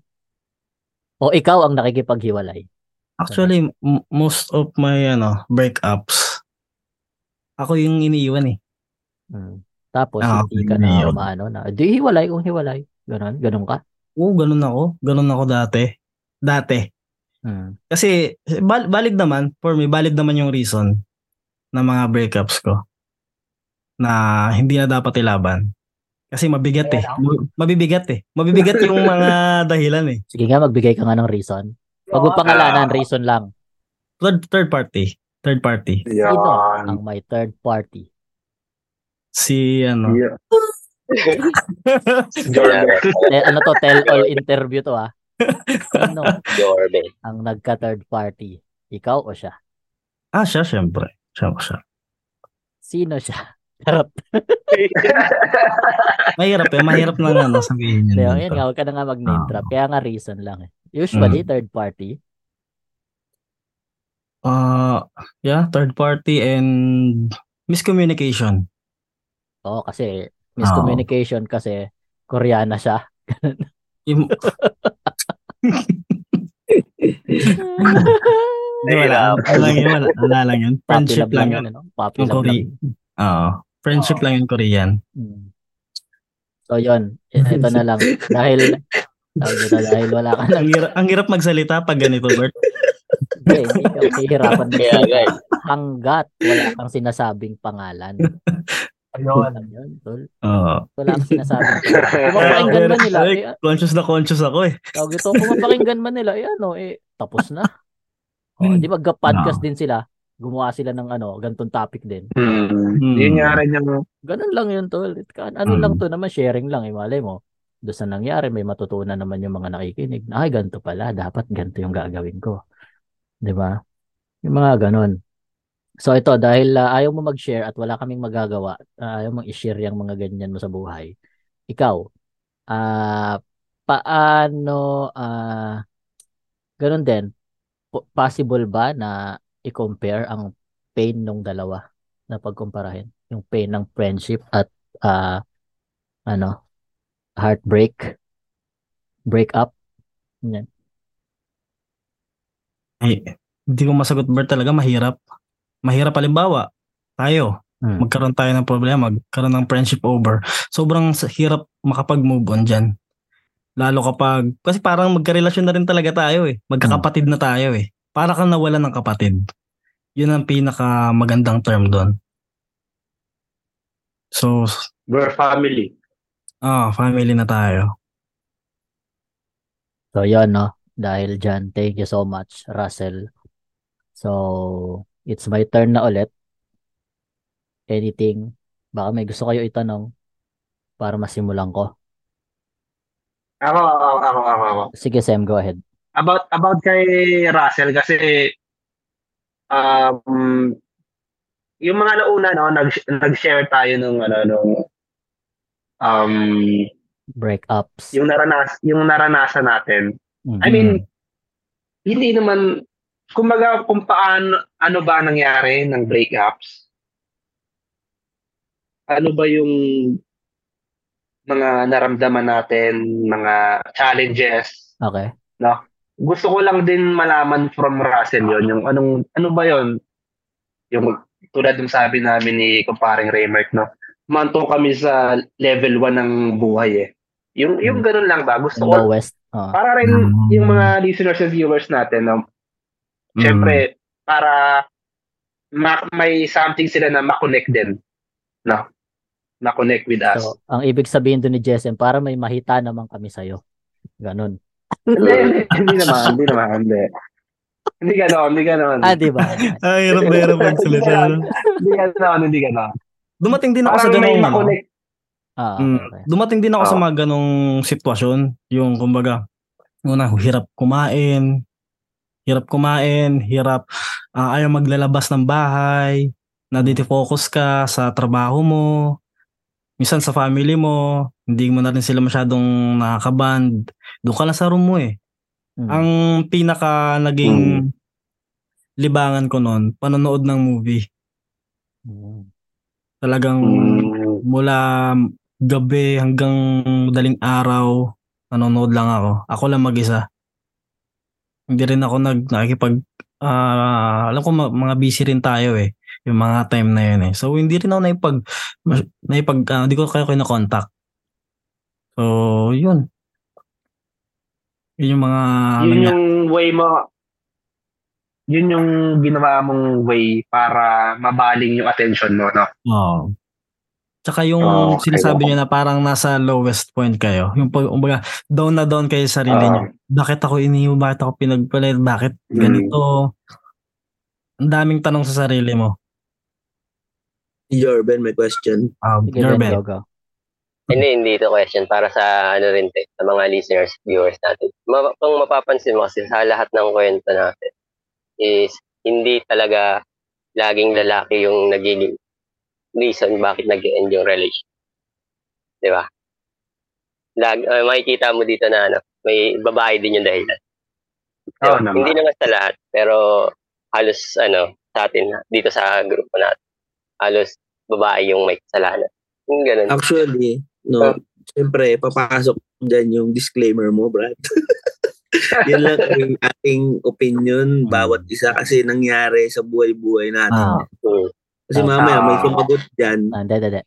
O ikaw ang nakikipaghiwalay. Actually, m- most of my ano breakups, ako yung iniiwan eh. Mm. Tapos Ah, hindi ka na yun. umaano na, di hiwalay kung hiwalay. Ganon, ganon ka. Oo, ganun ako. Ganun ako dati. Dati. Mm. Kasi bal- valid naman, for me, valid naman yung reason ng mga breakups ko na hindi na dapat ilaban. Kasi mabigat eh. Ma- Mabibigat eh. Mabibigat [laughs] yung mga dahilan eh. Sige nga, magbigay ka nga ng reason. Huwag mo pangalanan, reason lang. Third, third party. Third party. Yan. ang may third party? Si ano. Yeah. [laughs] Jorbe. Eh, ano to, tell all interview to ah. Sino Jorbe. ang nagka-third party? Ikaw o siya? Ah, siya syempre. Siya, siya. Sino siya? [laughs] Charot. [laughs] Mahirap eh. Mahirap na nga ano, sabihin Kaya yun. yun nga, huwag ka na nga mag-name Ah. drop. Kaya nga reason lang eh. Usually, Mm. third party. Uh, yeah, third party and miscommunication. Oo, kasi miscommunication kasi Koreana siya. [laughs] Yung, Hindi, wala. Wala lang yun. Wala, lang yun. Friendship lang yun. yun. Ano? Puppy love lang. Oo. Friendship lang yung Korean. Mm. So, yun. Ito na lang. Dahil, dito, dahil wala ka Ang hirap, ang hirap magsalita pag ganito, Bert. Hindi, hindi ka mahihirapan guys, hanggat wala kang sinasabing pangalan. [laughs] Ayun. Alam yun, tol. Oo. Wala sinasabing [laughs] pangalan. Kung mapakinggan man nila, Ay, eh, conscious na conscious ako eh. tawag ito, kung mapakinggan man nila, eh, ano, eh, tapos na. Oh, di ba, podcast No. din sila. Gumawa sila ng ano, gantong topic din. Hmm. Hmm. Yun nga rin yung Ganun lang yun, tol. It kan- Ano Mm. lang to naman, sharing lang, eh, malay mo. Doon sa nangyari, may matutunan naman yung mga nakikinig. na, Ay, ganito pala. Dapat ganito yung gagawin ko. Di ba? Yung mga ganun. So ito, dahil ah, ayaw mo mag-share at wala kaming magagawa, ah, ayaw mong i-share yung mga ganyan mo sa buhay. Ikaw, ah paano, ah ganun din, po- possible ba na i-compare ang pain ng dalawa na pagkumparahin? Yung pain ng friendship at ah ano, heartbreak, breakup. Yan. Ay, hindi ko masagot, Bert, talaga mahirap. Mahirap halimbawa, tayo, Hmm. magkaroon tayo ng problema, magkaroon ng friendship over. Sobrang hirap makapag-move on dyan. Lalo kapag, kasi parang magkarelasyon na rin talaga tayo eh. Magkakapatid na tayo eh. Para kang nawalan ng kapatid. Yun ang pinaka magandang term doon. So, we're family. ah, family na tayo. So, yun, no? Dahil dyan, thank you so much, Russell. So, it's my turn na ulit. Anything? Baka may gusto kayo itanong para masimulan ko. Ako, ako, ako, ako, ako. Sige, Sam, go ahead. About, about kay Russell kasi um, yung mga nauna, no, nag, nag-share tayo nung, ano, nung um, Breakups. yung naranas yung naranasan natin. Mhm. I mean, hindi naman kumbaga kung paano ano ba nangyari ng breakups? Ano ba yung mga naramdaman natin, mga challenges? Okay. Gusto ko lang din malaman from Russell yon yung anong ano ba yon yung tulad ng sabi namin ni kumparing Raymark, no? Manto kami sa level 1 ng buhay eh. Yung, yung ganun lang ba? Gusto ko, Lowest. Oh. para rin Mm. yung mga listeners and viewers natin, no? Siyempre, para ma- may something sila na makonect din. No? Na-connect with us. So, ang ibig sabihin doon ni Jessem, para may mahita naman kami sa'yo. Ganon. hindi, hindi, naman, hindi naman, hindi. Hindi ganon, hindi ganon. Ah, di ba? Ay, hirap na hirap magsalita. no? Hindi ganon, hindi ganon. Dumating din ako sa Parang may ganung ano. makonect. Ah, Mm, okay. dumating din ako sa Oo. mga ganong sitwasyon. Yung kumbaga, una, hirap kumain, hirap kumain, hirap ah, ayaw maglalabas ng bahay, naditi-focus ka sa trabaho mo, minsan sa family mo, hindi mo na rin sila masyadong nakakaband. Doon ka lang sa room mo eh. Mm. Ang pinaka naging libangan ko noon, panonood ng movie. Mm. Talagang Mm. mula gabi hanggang daling araw, nanonood lang ako. Ako lang mag-isa. Hindi rin ako nag nakikipag ah, alam ko ma- mga busy rin tayo eh. Yung mga time na yun eh. So hindi rin ako naipag naipag ah, hindi ko kayo kayo na contact. So yun. Yun yung mga yun nangyari. yung way mo, yun yung ginawa mong way para mabaling yung attention mo, no? Oo. Tsaka yung Oh, okay. sinasabi niyo na parang nasa lowest point kayo. Yung pag, umbaga, down na down kayo sa sarili Oo. niyo. Bakit ako iniiwan? Bakit ako pinagpalit? Bakit Mm. ganito? Ang daming tanong sa sarili mo. Jorben, may question. Um, your Ben. Hindi, hindi ito question para sa ano rin te, sa mga listeners, viewers natin. Ma- kung mapapansin mo kasi sa lahat ng kwento natin is hindi talaga laging lalaki yung nagiging reason bakit nag end yung relation. Di ba? Lag, uh, makikita mo dito na ano, may babae din yung dahilan. Di ba? Oo naman. Hindi naman sa lahat, pero halos ano, sa atin, dito sa grupo natin, halos babae yung may kasalanan. Yung ganun. Actually, no, siyempre, papasok dyan yung disclaimer mo, Brad. [laughs] Yan lang yung ating opinion, bawat isa kasi nangyari sa buhay-buhay natin. Ah, Hmm. Kasi mamaya may sumagot dyan. Ah, Hindi, hindi, hindi.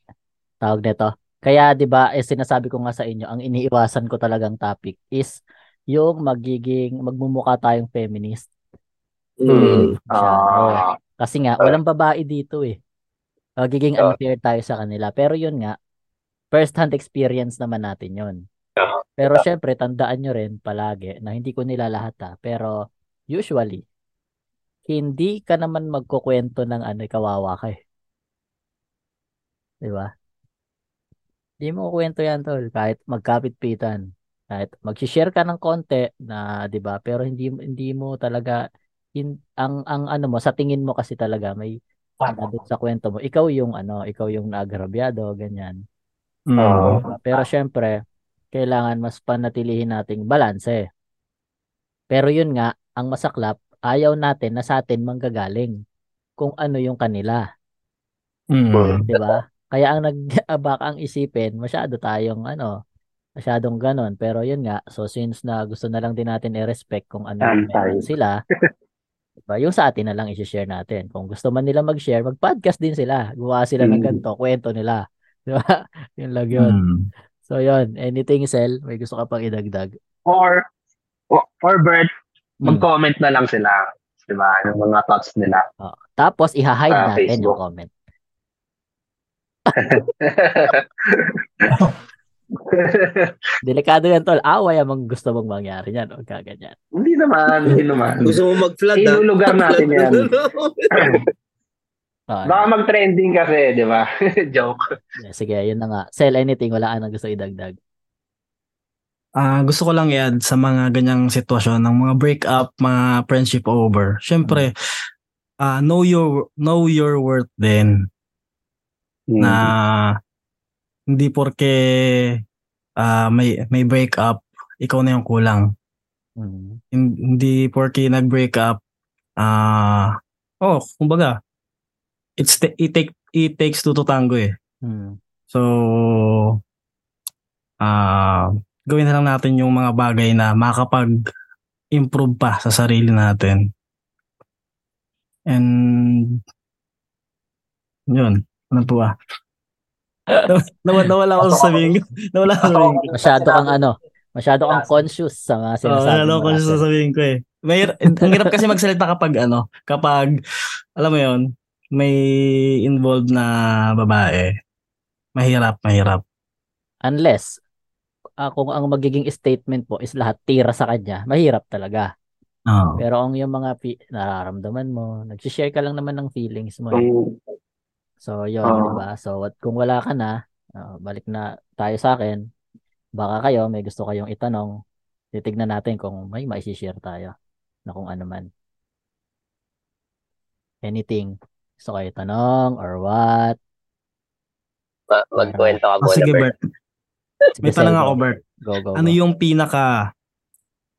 Tawag nito. Kaya 'di ba, eh, sinasabi ko nga sa inyo, ang iniiwasan ko talagang topic is yung magiging magmumukha tayong feminist. Mm. Ah, Kasi nga walang babae dito eh. Magiging Ah. unfair tayo sa kanila. Pero yun nga, first hand experience naman natin yun. Pero syempre, tandaan nyo rin palagi na hindi ko nila lahat ha. Pero usually, hindi ka naman magkukwento ng ano, kawawa ka eh. Di ba? Hindi mo kukwento yan tol. Kahit magkapit-pitan. Kahit mag-share ka ng konti na, di ba? Pero hindi hindi mo talaga in, ang ang ano mo sa tingin mo kasi talaga may ano sa kwento mo. Ikaw yung ano, ikaw yung naagrabyado, ganyan. mm, Diba? Pero syempre, kailangan mas panatilihin nating balanse. Pero yun nga, ang masaklap, ayaw natin na sa atin manggagaling kung ano yung kanila, mm, 'di ba? Kaya ang nag [laughs] baka ang isipin, masyado tayong ano, masyadong ganon. Pero yun nga, so since na gusto na lang din natin i-respect kung ano meron sila, diba? yung sa atin na lang i-share natin. Kung gusto man nila mag-share, mag-podcast din sila. Gumawa sila ng Mm. ganito, kwento nila. [laughs] Diba? yun lang yun. mm. So yun, anything Sel, may gusto ka pang idagdag? or, or, or Bert. Mag-comment na lang sila. Diba? Yung mga thoughts nila. Oo. Tapos iha-hide Sa natin yung Facebook. comment. [laughs] Delikado yan tol. Away amang gusto mong mangyari yan. Huwag ka ganyan. hindi naman, hindi naman. Gusto mo mag-flood, ha? Ilulugar natin yan. Ah, Baka mag-trending kasi, di ba? [laughs] Joke. sige, yun na nga. Sel, anything, wala ka nang gusto idagdag. Ah, gusto ko lang i-add sa mga ganyang sitwasyon ng mga breakup, mga friendship over. Syempre, ah know your know your worth din na hindi porke ah may may breakup, ikaw na yung kulang. Mm. Hin- Hindi porke nag-break up ah oh, kumbaga it's t- it take it takes two to tango eh. Mm. So, ah gawin na lang natin yung mga bagay na makakapag-improve pa sa sarili natin. And Yun. Anong tuwa? [laughs] nawala, nawala ako sa sabihin. [laughs] Nawala ako sa sabihin. Masyado kang ano, masyado kang conscious sa mga sinasabi oh, ano mo. ko sa sasabihin ko eh. Mahir- ang hirap kasi magsalita kapag ano, kapag, alam mo yon may involved na babae. Mahirap, mahirap. Unless, ah, kung ang magiging statement po is lahat tira sa kanya, mahirap talaga. Oo. Pero kung yung mga pi- nararamdaman mo, nag-share ka lang naman ng feelings mo. eh. So, yun, Oo. di ba? So, what, kung wala ka na, ah, balik na tayo sa akin, baka kayo, may gusto kayong itanong, titignan natin kung may maisishare tayo na kung ano man. Anything. Gusto kayo tanong or what? Ma- magkwento ka Oh, muna, sige, Bert. Bert. Sige, May tanong ako. Bert. Go, go, Ano go. yung pinaka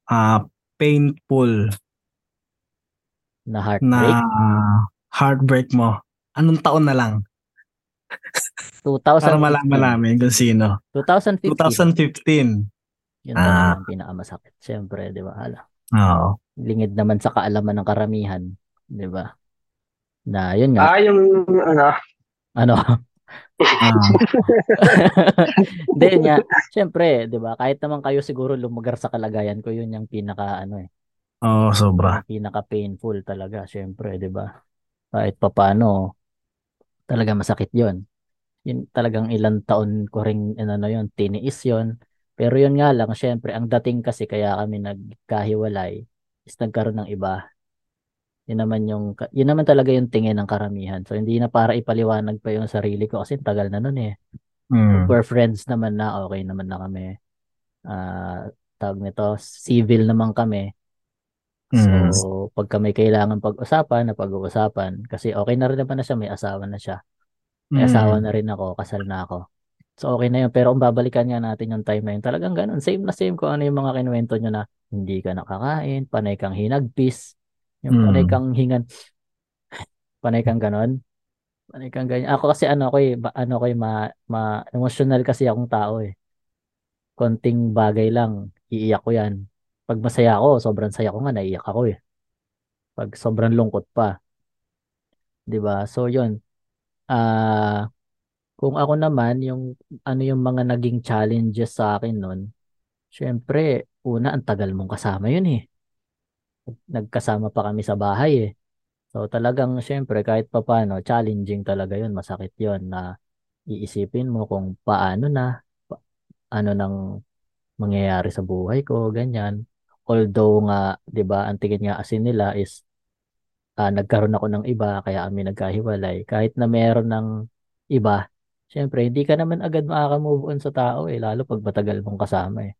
ah painful Na na heartbreak? heartbreak mo? Anong taon na lang? 2015. Para malaman namin kung sino. 2015. 2015. Yun Ah. yung pinakamasakit. Siyempre, di ba? Hala. Oo. Lingid naman sa kaalaman ng karamihan. Di ba? Na, yun nga. ah, yung, ano, Ano? Ah. [laughs] Hindi niya. Siyempre, di ba? Kahit naman kayo siguro lumagar sa kalagayan ko, yun yung pinaka, ano eh. Oo, sobra. yung pinaka painful talaga. Siyempre, di ba? Kahit papano, talaga masakit yun. Yun talagang ilang taon ko rin, ano yun, tiniis yun. Pero yun nga lang, siyempre, ang dating kasi kaya kami nagkahiwalay is nagkaroon ng iba. Yun naman yung, yun naman talaga yung tingin ng karamihan. So, hindi na para ipaliwanag pa yung sarili ko kasi tagal na nun eh. Mm. We're friends naman na, okay naman na kami. Ah, tawag nito, civil naman kami. Mm. So, pagka may kailangan pag-usapan, na pag-uusapan. Kasi okay na rin naman na siya, may asawa na siya. May asawa Mm. na rin ako, kasal na ako. So, okay na yun. Pero kung babalikan nga natin yung time na yun, talagang ganun. Same na same kung ano yung mga kinuwento nyo na hindi ka nakakain, panay kang hinagpis, yung panay Mm. kang hingan, panay kang ganon. Panay kang ganyan. Ako kasi ano ko eh, ano ko eh, ma, ma, emotional kasi akong tao eh. Konting bagay lang, iiyak ko yan. Pag masaya ako, sobrang saya ko nga, naiiyak ako eh. Pag sobrang lungkot pa. 'Di ba? So, yun. Ah, kung ako naman, yung ano yung mga naging challenges sa akin nun, syempre, una, ang tagal mong kasama yun eh. Nagkasama pa kami sa bahay eh. So, talagang syempre, kahit papano, challenging talaga yun, masakit yun na iisipin mo kung paano na, pa- ano nang mangyayari sa buhay ko, ganyan. Although nga, 'di ba, ang tingin nga kasi nila is ah, nagkaroon ako ng iba kaya kami nagkahiwalay. Kahit na meron ng iba, syempre hindi ka naman agad makaka-move on sa tao eh, lalo pag matagal mong kasama eh.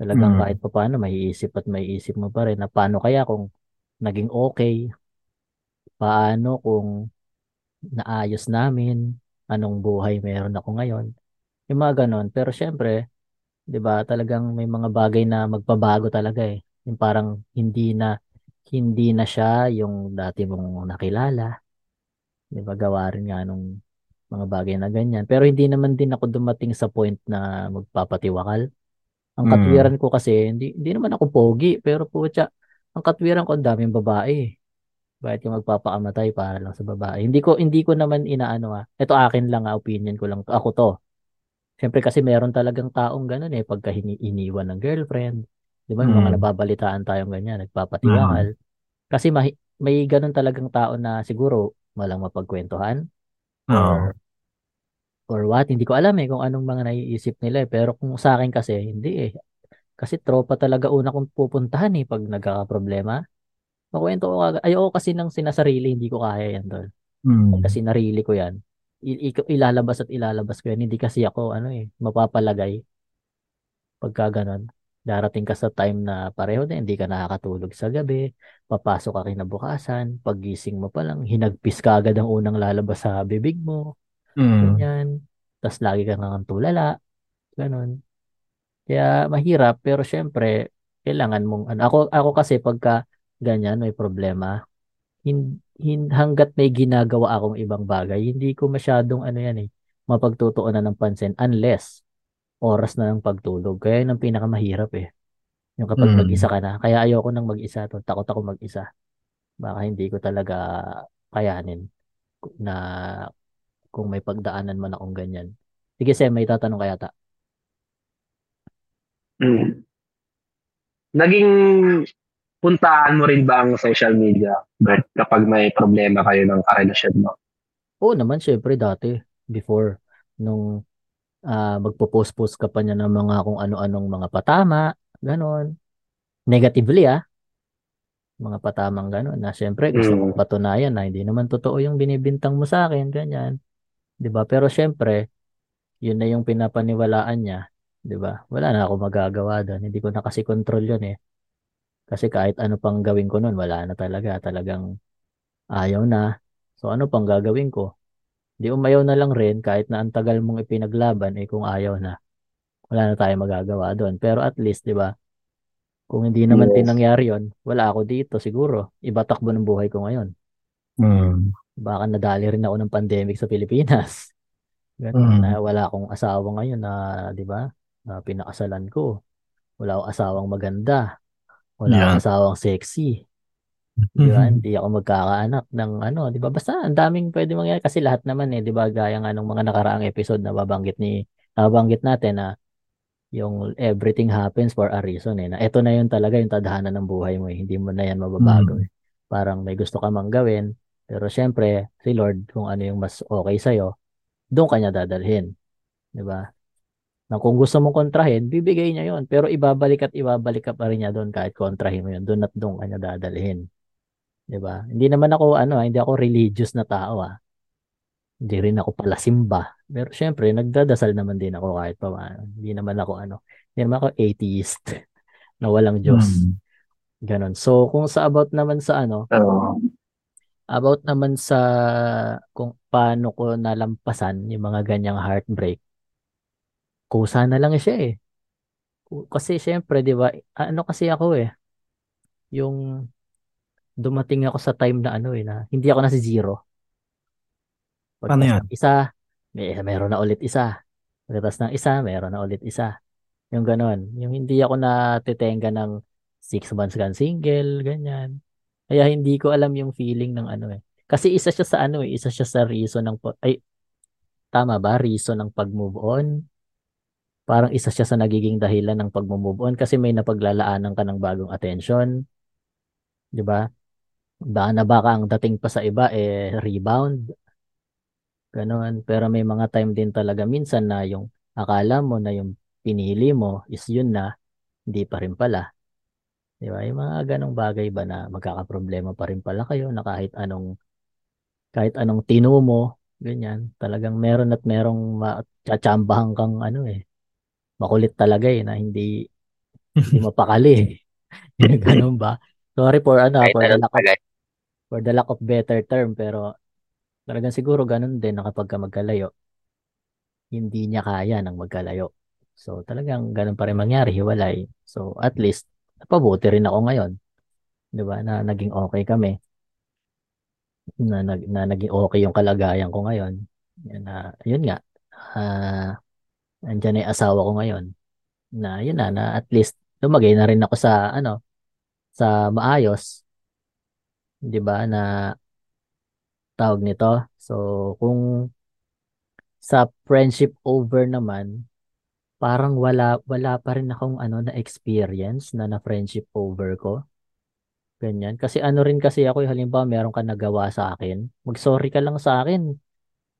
Talagang Mm. kahit papaano maiisip at maiisip mo pa rin na paano kaya kung naging okay, paano kung naayos namin, anong buhay meron ako ngayon. Yung mga ganon. Pero syempre, 'di ba, talagang may mga bagay na magbabago talaga eh. Yung parang hindi na hindi na siya yung dati mong nakilala. 'Di ba, gawa rin nga nung mga bagay na ganyan. Pero hindi naman din ako dumating sa point na magpapatiwakal. Ang Mm. katwiran ko kasi, hindi, hindi naman ako pogi, pero putya, ang katwiran ko ang daming babae. Bakit yung magpapakamatay para lang sa babae? Hindi ko hindi ko naman inaano ah. Ito akin lang ah, opinion ko lang. Ako to. Siyempre kasi meron talagang taong ganun eh pagka iniwan ng girlfriend. 'Di ba? Mga Mm. nababalitaan tayong ganyan, nagpapatiwakal. Kasi may, may ganun talagang tao na siguro walang mapagkwentuhan or what, hindi ko alam eh kung anong mga naiisip nila eh. Pero kung sa akin kasi, hindi eh. Kasi tropa talaga una kong pupuntahan eh pag nagkakaproblema. Makwento ko agad. Ayoko kasi ng sinasarili, hindi ko kaya yan tol. Mm. Kasi narili ko yan. I- i- ilalabas at ilalabas ko yan. Hindi kasi ako, ano eh, mapapalagay. Pagka ganun. Darating ka sa time na pareho na hindi ka nakakatulog sa gabi. Papasok ka kinabukasan. Paggising mo pa lang, hinagpis ka agad ang unang lalabas sa bibig mo. Mm. Ganyan. Tapos lagi ka nang tulala. Ganun. Kaya mahirap, pero syempre, kailangan mong, ano, ako, ako kasi pagka ganyan, may problema, hin, hin, hanggat may ginagawa akong ibang bagay, hindi ko masyadong, ano yan eh, mapagtutuunan ng pansin unless oras na ng pagtulog. Kaya yun ang pinakamahirap eh. Yung kapag Mm. mag-isa ka na. Kaya ayoko nang mag-isa to. Takot ako mag-isa. Baka hindi ko talaga kayanin na kung may pagdaanan man akong ganyan. Sige, Sem, may tatanong ka yata. Mm. Naging puntaan mo rin ba ang social media, Bert, kapag may problema kayo ng karelasyon mo? Oo naman, syempre dati, before, nung ah magpo-post-post ka pa niya ng mga kung ano-anong mga patama, ganon. Negatively ah. Mga patamang ganon na syempre gusto Mm. mong patunayan na hindi naman totoo yung binibintang mo sa akin, ganyan. 'Di ba? Pero syempre, yun na yung pinapaniwalaan niya, 'di ba? Wala na ako magagawa doon. Hindi ko na kasi control yun eh. Kasi kahit ano pang gawin ko noon, wala na talaga. Talagang ayaw na. So ano pang gagawin ko? Di umayaw na lang rin kahit na ang tagal mong ipinaglaban eh kung ayaw na. Wala na tayong magagawa doon. Pero at least, di ba? Kung hindi naman Yes. din nangyari yon, wala ako dito siguro. Iba takbo ng buhay ko ngayon. Mm. Baka nadali rin ako ng pandemic sa Pilipinas. Ganun, Mm. na wala akong asawa ngayon na, di ba? Na pinakasalan ko. Wala akong asawang maganda. Wala Yan. akong asawang sexy. Di ba? Hindi ako magkakaanak ng ano, di ba? Basta ang daming pwede mangyari kasi lahat naman eh, di ba? Gaya nga nung mga nakaraang episode na babanggit ni nabanggit natin na yung everything happens for a reason eh. Na ito na yun talaga yung tadhana ng buhay mo eh. Hindi mo na yan mababago Mm. eh. Parang may gusto ka mang gawin, pero syempre, si Lord, kung ano yung mas okay sa'yo, doon ka niya dadalhin. Di ba? Na kung gusto mong kontrahin, bibigay niya yon Pero ibabalik at ibabalik ka pa rin niya doon kahit kontrahin mo yun. Doon at doon ka niya dadalhin. 'di ba? Hindi naman ako ano, ah, hindi ako religious na tao ah. Hindi rin ako pala simba. Pero syempre, nagdadasal naman din ako kahit pa paano. Hindi naman ako ano, hindi naman ako atheist [laughs] na walang Diyos. Mm. Ganon. So, kung sa about naman sa ano. About naman sa kung paano ko nalampasan yung mga ganyang heartbreak, kusa na lang siya eh. Kasi syempre, 'di ba? Ano kasi ako eh. Yung dumating ako sa time na ano eh na hindi ako nasa zero. Paano yan? Isa, may meron na ulit isa. Pagkatapos ng isa, meron na ulit isa. Yung ganon. Yung hindi ako natitenga ng six months kang single, ganyan. Kaya hindi ko alam yung feeling ng ano eh. Kasi isa siya sa ano eh, isa siya sa reason ng, ay, tama ba? Reason ng pag-move on. Parang isa siya sa nagiging dahilan ng pag-move on kasi may napaglalaanan ka ng bagong attention. 'Di ba? Baka na baka ang dating pa sa iba eh rebound. Ganon. Pero may mga time din talaga minsan na yung akala mo na yung pinili mo is yun na, hindi pa rin pala. Di ba? Yung mga ganong bagay ba na magkakaproblema pa rin pala kayo na kahit anong kahit anong tino mo, ganyan, talagang meron at merong machachambahan kang ano eh. Makulit talaga eh na hindi hindi [laughs] mapakali. eh. [laughs] Ganun ba? Sorry for ano, Kahit for the lack of, for the lack of better term pero talagang siguro ganun din na kapag ka magkalayo, hindi niya kaya ng magkalayo. So talagang ganun pa rin mangyari, hiwalay. So at least, napabuti rin ako ngayon. 'Di ba? Na naging okay kami. Na, nag, na naging okay yung kalagayan ko ngayon. Yan na, yun nga. Ah, andyan na yung asawa ko ngayon. Na yun na, na at least lumagay na rin ako sa ano, sa maayos. 'Di ba? Na tawag nito. So, kung sa friendship over naman, parang wala wala pa rin akong ano na experience na na friendship over ko. Ganyan. Kasi ano rin kasi ako, eh, halimbawa meron ka nagawa sa akin, mag-sorry ka lang sa akin.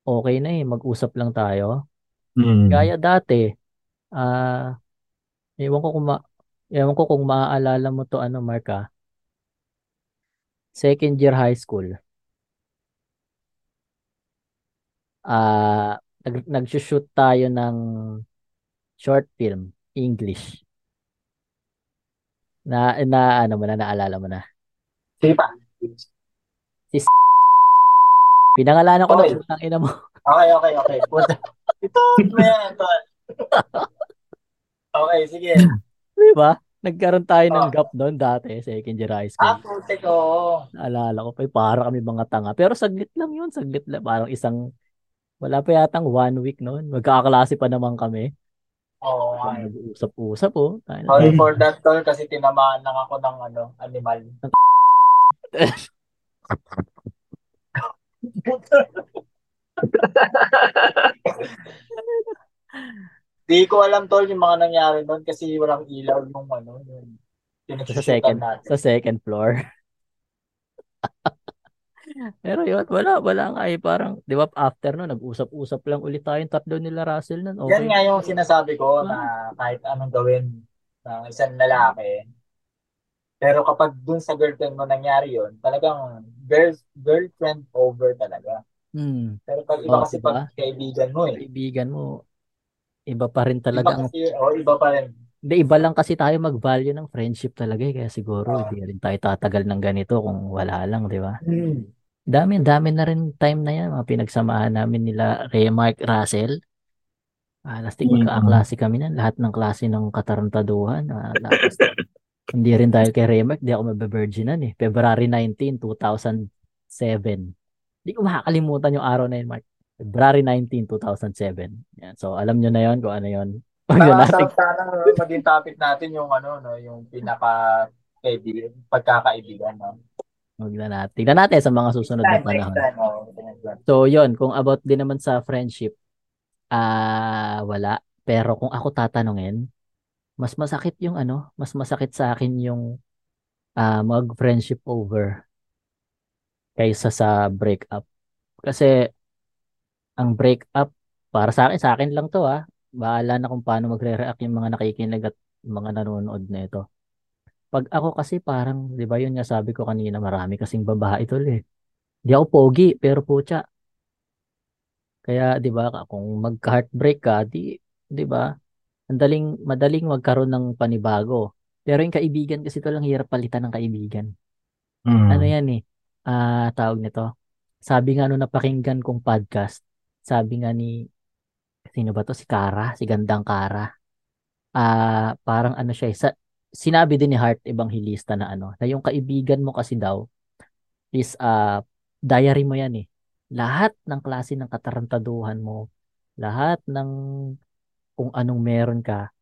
Okay na eh, mag-usap lang tayo. Mm. Gaya dati, ah, ewan ko kung ma ewan ko kung maaalala mo to ano, Mark ah. Second year high school. Ah, nag nag-shoot tayo ng short film, English. Na na ano mo na naalala mo na. Sige pa. Pinangalanan ko Okay. na utang ina mo. Okay, okay, okay. Puta. Ito, man. tol. Okay, sige. Di ba? Nagkaroon tayo ng Oh. gap noon dati, second year high Ah, school. putik ko. Naalala ko pa, para kami mga tanga. Pero saglit lang yun, saglit lang. Parang isang, wala pa yatang one week noon. Magkakaklase pa naman kami. Oo, nga eh. Nag-uusap-usap oh. Tayo na- Sorry for that, tol, kasi tinamaan lang ako ng ano, animal. Di ko alam tol yung mga nangyari doon kasi walang ilaw yung ano, yung Sa second, natin. sa second floor. Pero yun, wala, wala nga eh. Parang, di ba, after no, nag-usap-usap lang ulit tayong tatlo nila Russell nun. Yan Okay. nga yung sinasabi ko Ah. na kahit anong gawin ng isang lalaki, pero kapag dun sa girlfriend mo nangyari yun, talagang girl, girlfriend over talaga. Hmm. Pero pag iba Oh, kasi diba? pag kaibigan mo eh. Kaibigan mo, iba pa rin Iba talaga ang kasi, o iba pa rin. Hindi, iba lang kasi tayo mag-value ng friendship talaga eh. Kaya siguro, Ah. hindi rin tayo tatagal ng ganito kung wala lang, di ba? Hmm. Dami, dami na rin time na yan. Mga pinagsamahan namin nila Remark, Russell. Ah, lastig Mm. magkakaklase kami nan. Lahat ng klase ng katarantaduhan. Ah, [laughs] hindi rin dahil kay Remark, di ako mabe-virginan eh. February 19, 2007. Hindi ko makakalimutan yung araw na yun, Mark. February 19, 2007. Yan. So, alam nyo na yon kung ano [laughs] yon na Sana, natin sana maging topic natin yung ano, no, yung pinaka kaibigan, pagkakaibigan, no. Huwag na natin. Tignan natin sa mga susunod na panahon. So, yon kung about din naman sa friendship, ah wala. Pero kung ako tatanungin, mas masakit yung ano, mas masakit sa akin yung ah mag-friendship over kaysa sa breakup. Kasi ang breakup, para sa akin, sa akin lang to ah. Bahala na kung paano magre-react yung mga nakikinig at mga nanonood na ito. Pag ako kasi parang, di ba yun nga sabi ko kanina, marami kasing babae tol eh. Di ako pogi, pero putya. Kaya, di ba, kung mag-heartbreak ka, di, di ba, ang daling, madaling magkaroon ng panibago. Pero yung kaibigan kasi ito lang hirap palitan ng kaibigan. Mm. Ano yan eh, ah tawag nito. Sabi nga nung napakinggan kong podcast, sabi nga ni, sino ba to? Si Kara, si Gandang Kara. Ah, parang ano siya, eh, sa, sinabi din ni Hart Evangelista na ano, na yung kaibigan mo kasi daw is ah diary mo yan eh. Lahat ng klase ng katarantaduhan mo, lahat ng kung anong meron ka,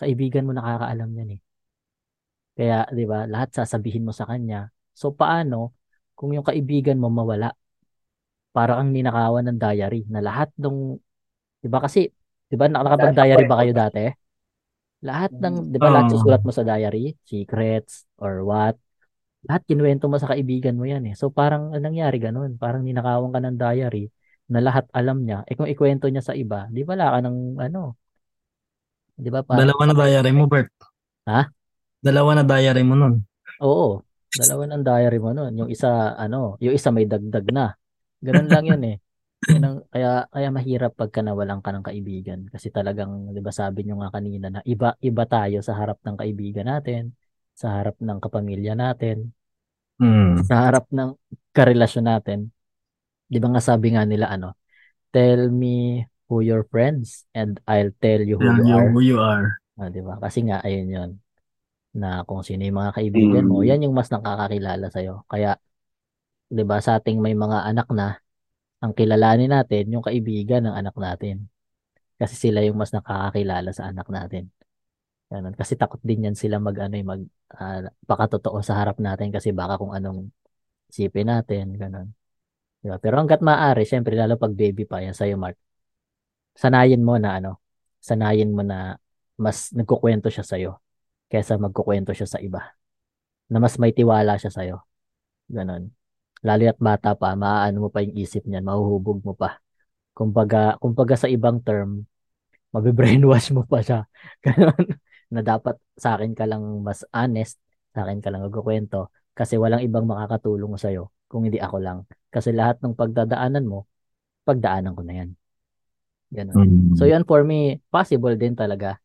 kaibigan mo nakakaalam yan eh. Kaya, 'di ba, lahat sasabihin mo sa kanya. So paano kung yung kaibigan mo mawala? Para kang ninakawan ng diary na lahat ng 'di ba kasi 'di ba nakapag-diary ba kayo dati? Lahat ng 'di ba lahat Oo. susulat mo sa diary, secrets or what? Lahat kinuwento mo sa kaibigan mo 'yan eh. So parang anong nangyari ganun? Parang ninakawan ka ng diary na lahat alam niya. Eh kung ikwento niya sa iba, 'di ba wala ka ng ano? 'Di ba parang Dalawa na diary mo, Bert. Ha? Dalawa na diary mo nun. Oo, dalawa ng diary mo nun. Yung isa, ano, yung isa may dagdag na. Ganun lang yun eh. [laughs] Yun kaya, kaya mahirap pagka nawalan ka ng kaibigan. Kasi talagang, di ba sabi nyo nga kanina na iba, iba tayo sa harap ng kaibigan natin, sa harap ng kapamilya natin, Mm. sa harap ng karelasyon natin. Di ba nga sabi nga nila, ano, tell me who your friends and I'll tell you who Tell you you are. who you are. Ah, di ba? Kasi nga, ayun yun. Na kung sino yung mga kaibigan mo, Mm. yan yung mas nakakakilala sa'yo. Kaya, di ba, sa ating may mga anak na, ang kilalanin natin, yung kaibigan ng anak natin. Kasi sila yung mas nakakakilala sa anak natin. Ganun. Kasi takot din yan sila mag, ano, eh, mag, ah, pakatotoo sa harap natin kasi baka kung anong isipin natin, ganun. Di ba? Pero hanggat maaari, syempre, lalo pag baby pa, yan sa'yo, Mark, sanayin mo na, ano, sanayin mo na mas nagkukwento siya sa'yo kaysa magkukwento siya sa iba. Na mas may tiwala siya sa'yo. Ganon. Lalo at bata pa, maaano mo pa yung isip niyan, mahuhubog mo pa. Kumbaga, kumbaga sa ibang term, mabibrainwash mo pa siya. [laughs] Ganon. Na dapat sa akin ka lang mas honest, sa akin ka lang magkukwento, kasi walang ibang makakatulong sa'yo kung hindi ako lang. Kasi lahat ng pagdadaanan mo, pagdaanan ko na yan. Ganon. Mm. So yun for me, possible din talaga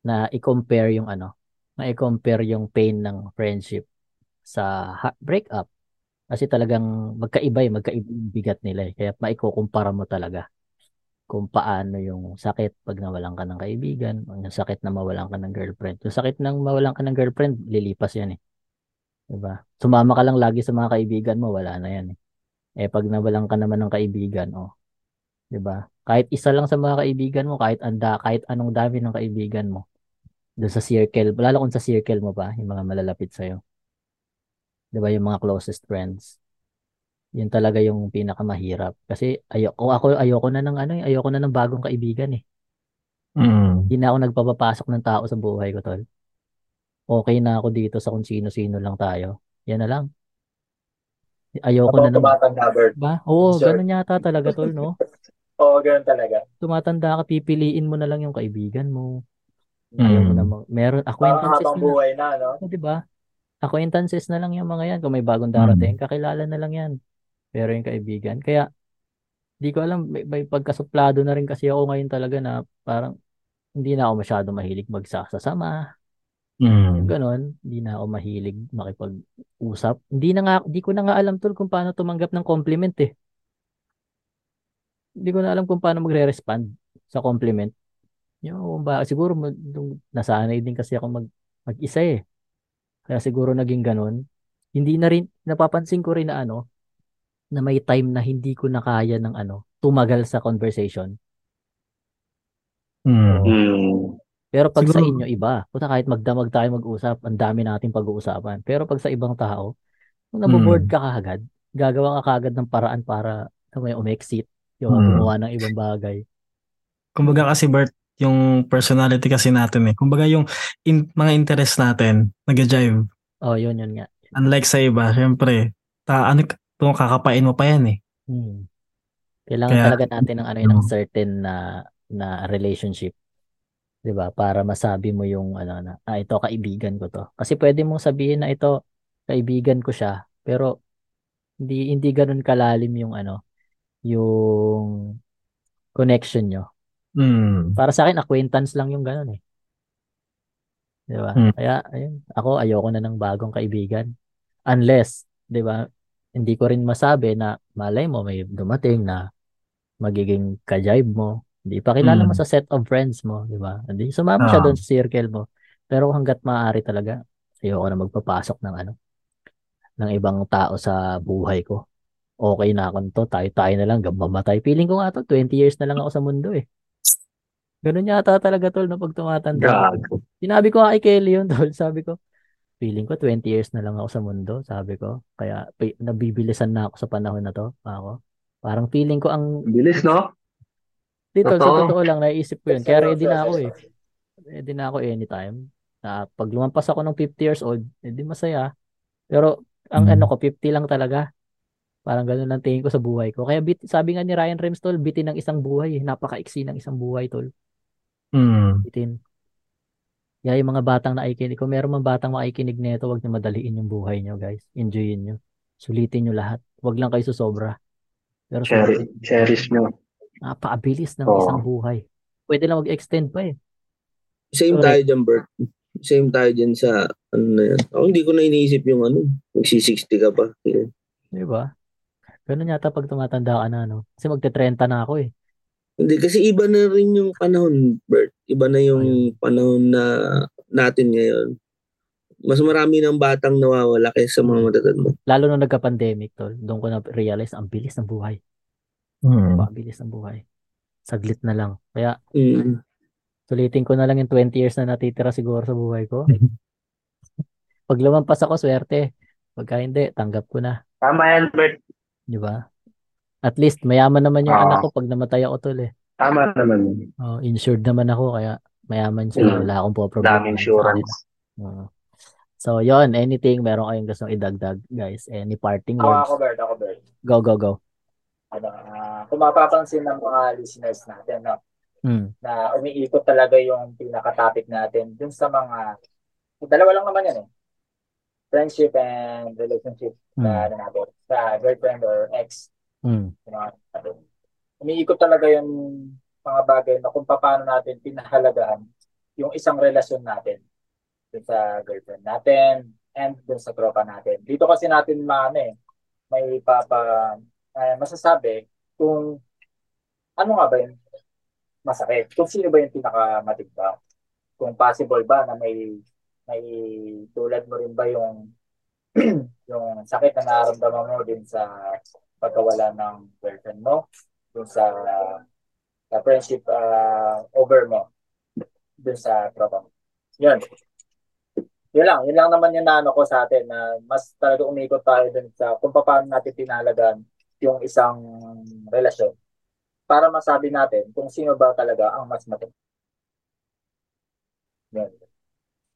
na i-compare yung ano, na i-compare yung pain ng friendship sa breakup. Kasi talagang magkaiba eh, magkaiba yung bigat nila eh. Kaya maikukumpara mo talaga kung paano yung sakit pag nawalan ka ng kaibigan, yung sakit na mawalan ka ng girlfriend. Yung sakit ng mawalan ka ng girlfriend, lilipas yan eh. Diba? Sumama ka lang lagi sa mga kaibigan mo, wala na yan eh. Eh pag nawalan ka naman ng kaibigan, oh, 'di ba? Kahit isa lang sa mga kaibigan mo, kahit anda, kahit anong dami ng kaibigan mo, doon sa circle, lalo kung sa circle mo pa, yung mga malalapit sa'yo. 'Di ba, yung mga closest friends. Yun talaga yung pinakamahirap. Kasi ayoko, ako ayoko na ng ano, eh, ayoko na ng bagong kaibigan eh. Mm. Hindi na ako nagpapapasok ng tao sa buhay ko, tol. Okay na ako dito sa kung sino-sino lang tayo. Yan na lang. Ayoko na Habang ng... tumatanda, Bert. Ba? Oo, Sure. ganun yata talaga, tol, no? [laughs] Oo, ganun talaga. Tumatanda ka, pipiliin mo na lang yung kaibigan mo. Mm. na mag... Meron, acquaintances habang na. buhay na, no? O, di ba? Acquaintances na lang yung mga yan. Kung may bagong Mm. darating, kakilala na lang yan. Pero yung kaibigan. Kaya, di ko alam, may, may pagkasuplado na rin kasi ako ngayon talaga na parang hindi na ako masyado mahilig magsasama. Yung Mm. ganon, hindi na ako mahilig makipag-usap. Hindi na nga, di ko na nga alam tol kung paano tumanggap ng compliment eh. Hindi ko na alam kung paano magre-respond sa compliment. Yung ba, siguro nung nasanay din kasi ako mag, mag-isa eh. Kaya siguro naging ganon. Hindi na rin, napapansin ko rin na ano, na may time na hindi ko na kaya ng ano, tumagal sa conversation. Mm. Pero pag sa Siguro- inyo iba, puta kahit magdamag tayo mag-usap, ang dami nating pag-uusapan. Pero pag sa ibang tao, kung naboboard Mm. ka kagad, gagawa ka kagad ng paraan para may umexit, yung Mm. gumawa ng ibang bagay. Kumbaga kasi Bert, yung personality kasi natin eh. Kumbaga yung in, mga interest natin, nag-jive. Oh, yun yun nga. Unlike sa iba, syempre, ta, ano, kung kakapain mo pa yan eh. Hmm. Kailangan Kaya- talaga natin ng ano yun, ng ano. certain na na relationship. 'Di ba? Para masabi mo yung ano na, ah, ito kaibigan ko to. Kasi pwede mong sabihin na ito kaibigan ko siya, pero hindi hindi ganoon kalalim yung ano, yung connection nyo. Mm. Para sa akin acquaintance lang yung ganoon eh. 'Di ba? Hmm. Kaya ayun, ako ayoko na ng bagong kaibigan. Unless, 'di ba? Hindi ko rin masabi na malay mo may dumating na magiging ka-jibe mo. Hindi pa kilala mo Mm. sa set of friends mo, 'di ba? Hindi sumama siya Ah. doon sa circle mo. Pero hangga't maaari talaga, ayoko na magpapasok ng ano ng ibang tao sa buhay ko. Okay na ako nito, tayo-tayo na lang, mamatay. Feeling ko nga to, 20 years na lang ako sa mundo eh. Ganun yata talaga tol no pag tumatanda. Gago. Sinabi ko kay Kelly yun [laughs] tol, sabi ko, feeling ko 20 years na lang ako sa mundo, sabi ko. Kaya pi- nabibilisan na ako sa panahon na to, ako. Parang feeling ko ang Bilis, no? dito sa Totoo. lang naisip ko yun. Kaya ready na ako eh. [laughs] Ready na ako anytime. Na pag lumampas ako ng 50 years old, edi masaya. Pero ang Mm. ano ko 50 lang talaga. Parang ganun lang tingin ko sa buhay ko. Kaya bit, sabi nga ni Ryan Rems tol, bitin ng isang buhay, eh. napakaiksi ng isang buhay tol. Mm. Kaya yung mga batang nakikinig, kung meron man batang makikinig nito, wag niyo madaliin yung buhay niyo, guys. Enjoyin niyo. Sulitin niyo lahat. Wag lang kayo susobra. Pero Cherish, sulitin. cherish nyo. Napakabilis ng Oo. isang buhay. Pwede lang mag-extend pa eh. Same Correct. tayo dyan, Bert. Same tayo dyan sa, ano na yan. Ako hindi ko na iniisip yung ano, magsi-60 ka pa. Di ba? Ganun yata pag tumatanda ka na, no? Kasi magte-30 na ako eh. Hindi, kasi iba na rin yung panahon, Bert. Iba na yung panahon na natin ngayon. Mas marami ng batang nawawala kaysa sa mga matatanda. Lalo nung nagka-pandemic, tol. Doon ko na-realize, ang bilis ng buhay. Mm. Napakabilis ng buhay. Saglit na lang. Kaya, Mm. sulitin ko na lang yung 20 years na natitira siguro sa buhay ko. [laughs] Pag lumampas ako, swerte. Pagka hindi, tanggap ko na. Tama yan, Bert. Di ba? At least, mayaman naman yung Ah. anak ko pag namatay ako, tol eh. Tama naman. Oh, insured naman ako, kaya mayaman sila. Mm. Wala akong po problema. Dami insurance. So, yon anything, meron kayong gustong idagdag, guys? Any parting Ako, words? ako, Bert. Ako, Bert. Go, go, go. Ano, ah, kung mapapansin ng mga listeners natin, no, Hmm. na umiikot talaga yung pinaka-topic natin dun sa mga, dalawa lang naman yan eh. Friendship and relationship na ano natin, sa girlfriend or ex. Natin. Umiikot talaga yung mga bagay na kung paano natin pinahalagahan yung isang relasyon natin dun sa girlfriend natin and dun sa tropa natin. Dito kasi natin maano eh, may papa eh, masasabi kung ano nga ba yung masakit. Kung sino ba yung pinakamatigba. Kung possible ba na may may tulad mo rin ba yung [clears throat] yung sakit na nararamdaman mo din sa pagkawala ng girlfriend mo, dun sa, sa friendship uh, over mo, dun sa tropa mo. Yun. yun lang, yun lang naman yung naano ko sa atin na mas talaga umikot tayo dun sa kung paano natin pinalagan yung isang relasyon para masabi natin kung sino ba talaga ang mas matindi. Yun.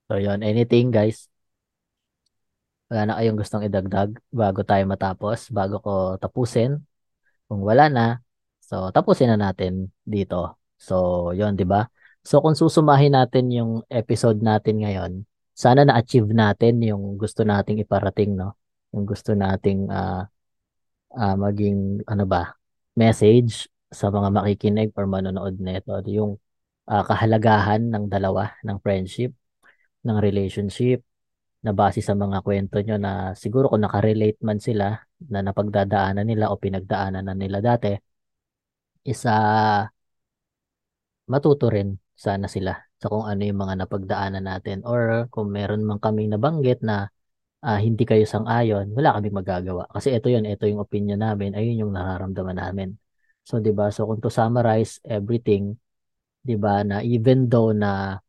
So yun, anything guys? Wala na kayong gustong idagdag bago tayo matapos, bago ko tapusin. Kung wala na, so tapusin na natin dito. So yun, di ba? So kung susumahin natin yung episode natin ngayon, sana na-achieve natin yung gusto nating iparating, no? Yung gusto nating ah ah, maging ano ba, message sa mga makikinig or manonood nito, yung ah, kahalagahan ng dalawa, ng friendship, ng relationship, na base sa mga kwento nyo na siguro kung nakarelate man sila na napagdadaanan nila o pinagdaanan na nila dati, isa matuto rin sana sila sa kung ano yung mga napagdaanan natin or kung meron man kaming nabanggit na ah, hindi kayo sang-ayon, wala kaming magagawa. Kasi ito yun, ito yung opinion namin, ayun yung nararamdaman namin. So, 'di ba? So, kung to summarize everything, 'di ba, na even though na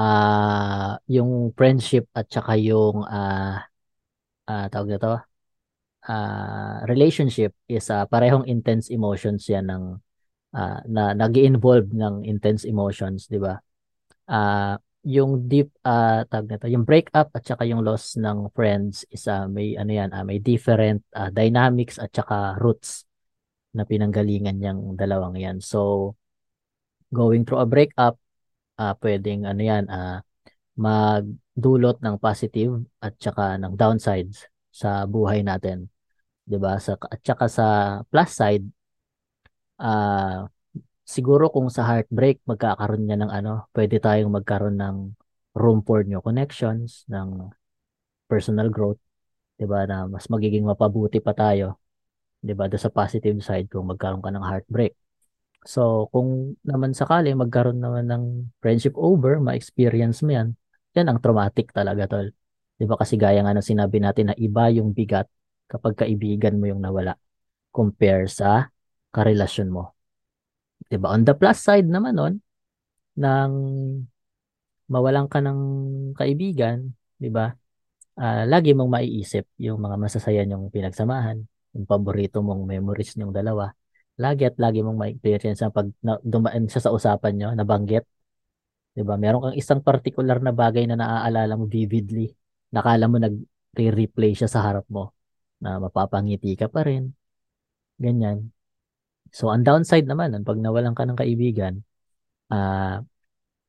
ah yung friendship at saka yung ah ah tawag na to, ah relationship is ah, parehong intense emotions yan ng ah, na nag-involve ng intense emotions, 'di ba? Ah, yung deep ah tawag nito, yung breakup at saka yung loss ng friends is ah, may ano yan, ah, may different ah, dynamics at saka roots na pinanggalingan yung dalawang yan. So going through a breakup, ah pwedeng ano yan, ah magdulot ng positive at saka ng downsides sa buhay natin. 'Di ba? Sa at saka sa plus side, ah siguro kung sa heartbreak magkakaroon niya ng ano, pwede tayong magkaroon ng room for new connections, ng personal growth, 'di ba? Na mas magiging mapabuti pa tayo, 'di ba? Sa positive side kung magkaroon ka ng heartbreak. So, kung naman sakali magkaroon naman ng friendship over, ma-experience mo 'yan. Yan ang traumatic talaga, tol. 'Di ba? Kasi gaya nga ng sinabi natin na iba yung bigat kapag kaibigan mo yung nawala compare sa karelasyon mo. 'Di ba? On the plus side naman nun, nang mawalan ka ng kaibigan, 'di ba? Ah, lagi mong maiisip yung mga masasaya niyong pinagsamahan, yung paborito mong memories niyong dalawa. Lagi at lagi mong ma-experience pag na, dumaan siya sa usapan niyo, nabanggit. ba? Meron kang isang particular na bagay na naaalala mo vividly. Nakala mo nag-replay siya sa harap mo na mapapangiti ka pa rin. Ganyan. So, ang downside naman, pag nawalan ka ng kaibigan, ah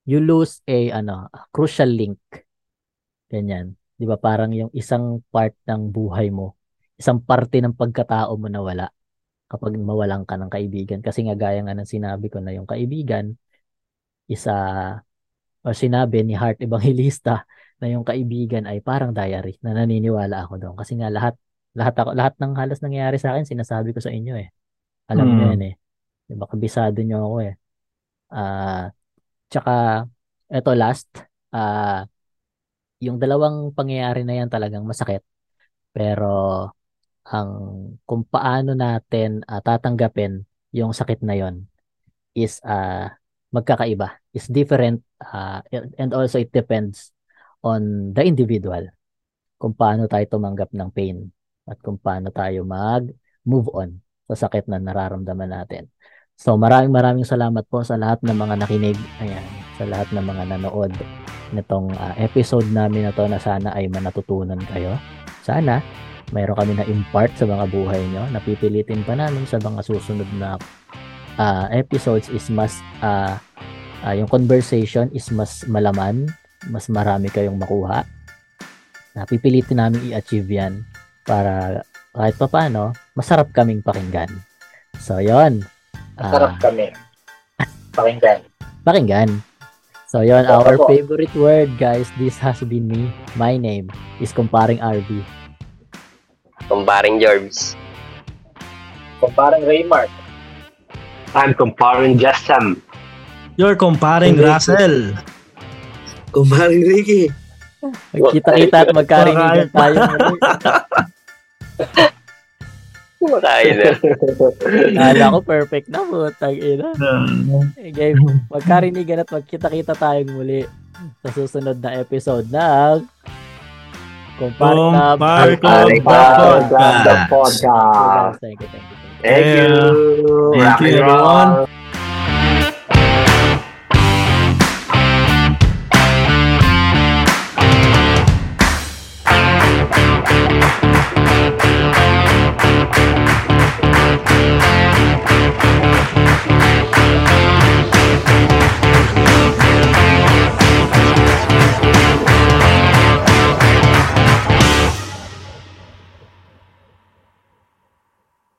you lose a, ano, a crucial link. Ganyan. Di ba? Parang yung isang part ng buhay mo, isang parte ng pagkatao mo nawala kapag mawalan ka ng kaibigan. Kasi nga gaya nga ng sinabi ko na yung kaibigan, isa, o sinabi ni Heart Evangelista [laughs] na yung kaibigan ay parang diary na naniniwala ako doon. Kasi nga lahat, lahat, ako, lahat ng halos nangyayari sa akin, sinasabi ko sa inyo eh. Alam Mm. niyo yan eh. Diba, kabisado niyo ako eh. Ah, tsaka, eto last, ah, yung dalawang pangyayari na yan talagang masakit. Pero, ang kung paano natin ah, tatanggapin yung sakit na yon is ah, magkakaiba. Is different ah, and also it depends on the individual kung paano tayo tumanggap ng pain at kung paano tayo mag-move on sa sakit na nararamdaman natin. So maraming maraming salamat po sa lahat ng mga nakinig, ayan, sa lahat ng mga nanood nitong ah, episode namin na to na sana ay manatutunan kayo. Sana mayroon kami na impart sa mga buhay nyo. Napipilitin pa namin sa mga susunod na ah, episodes is mas ah, ah, yung conversation is mas malaman, mas marami kayong makuha. Napipilitin namin i-achieve yan para kahit pa paano, masarap kaming pakinggan. So, yon. Masarap Ah, kami. Pakinggan. [laughs] pakinggan. So, yon Opo, our opo. favorite word, guys. This has been me. My name is Comparing RV. Kumparing Jorbs. Kung parang Raymark. I'm comparing Justin. You're comparing Russell. Kumaring Ricky. Magkita-kita at magkarinigan tayo. muli. Kumakain na. Kala ko perfect na po. Tag ina. Eh, game. Magkarinigan at magkita-kita tayong muli. sa susunod na episode ng Compare Club Ay, Podcast. the podcast. Thank you, thank you, thank you. Thank you. Everyone.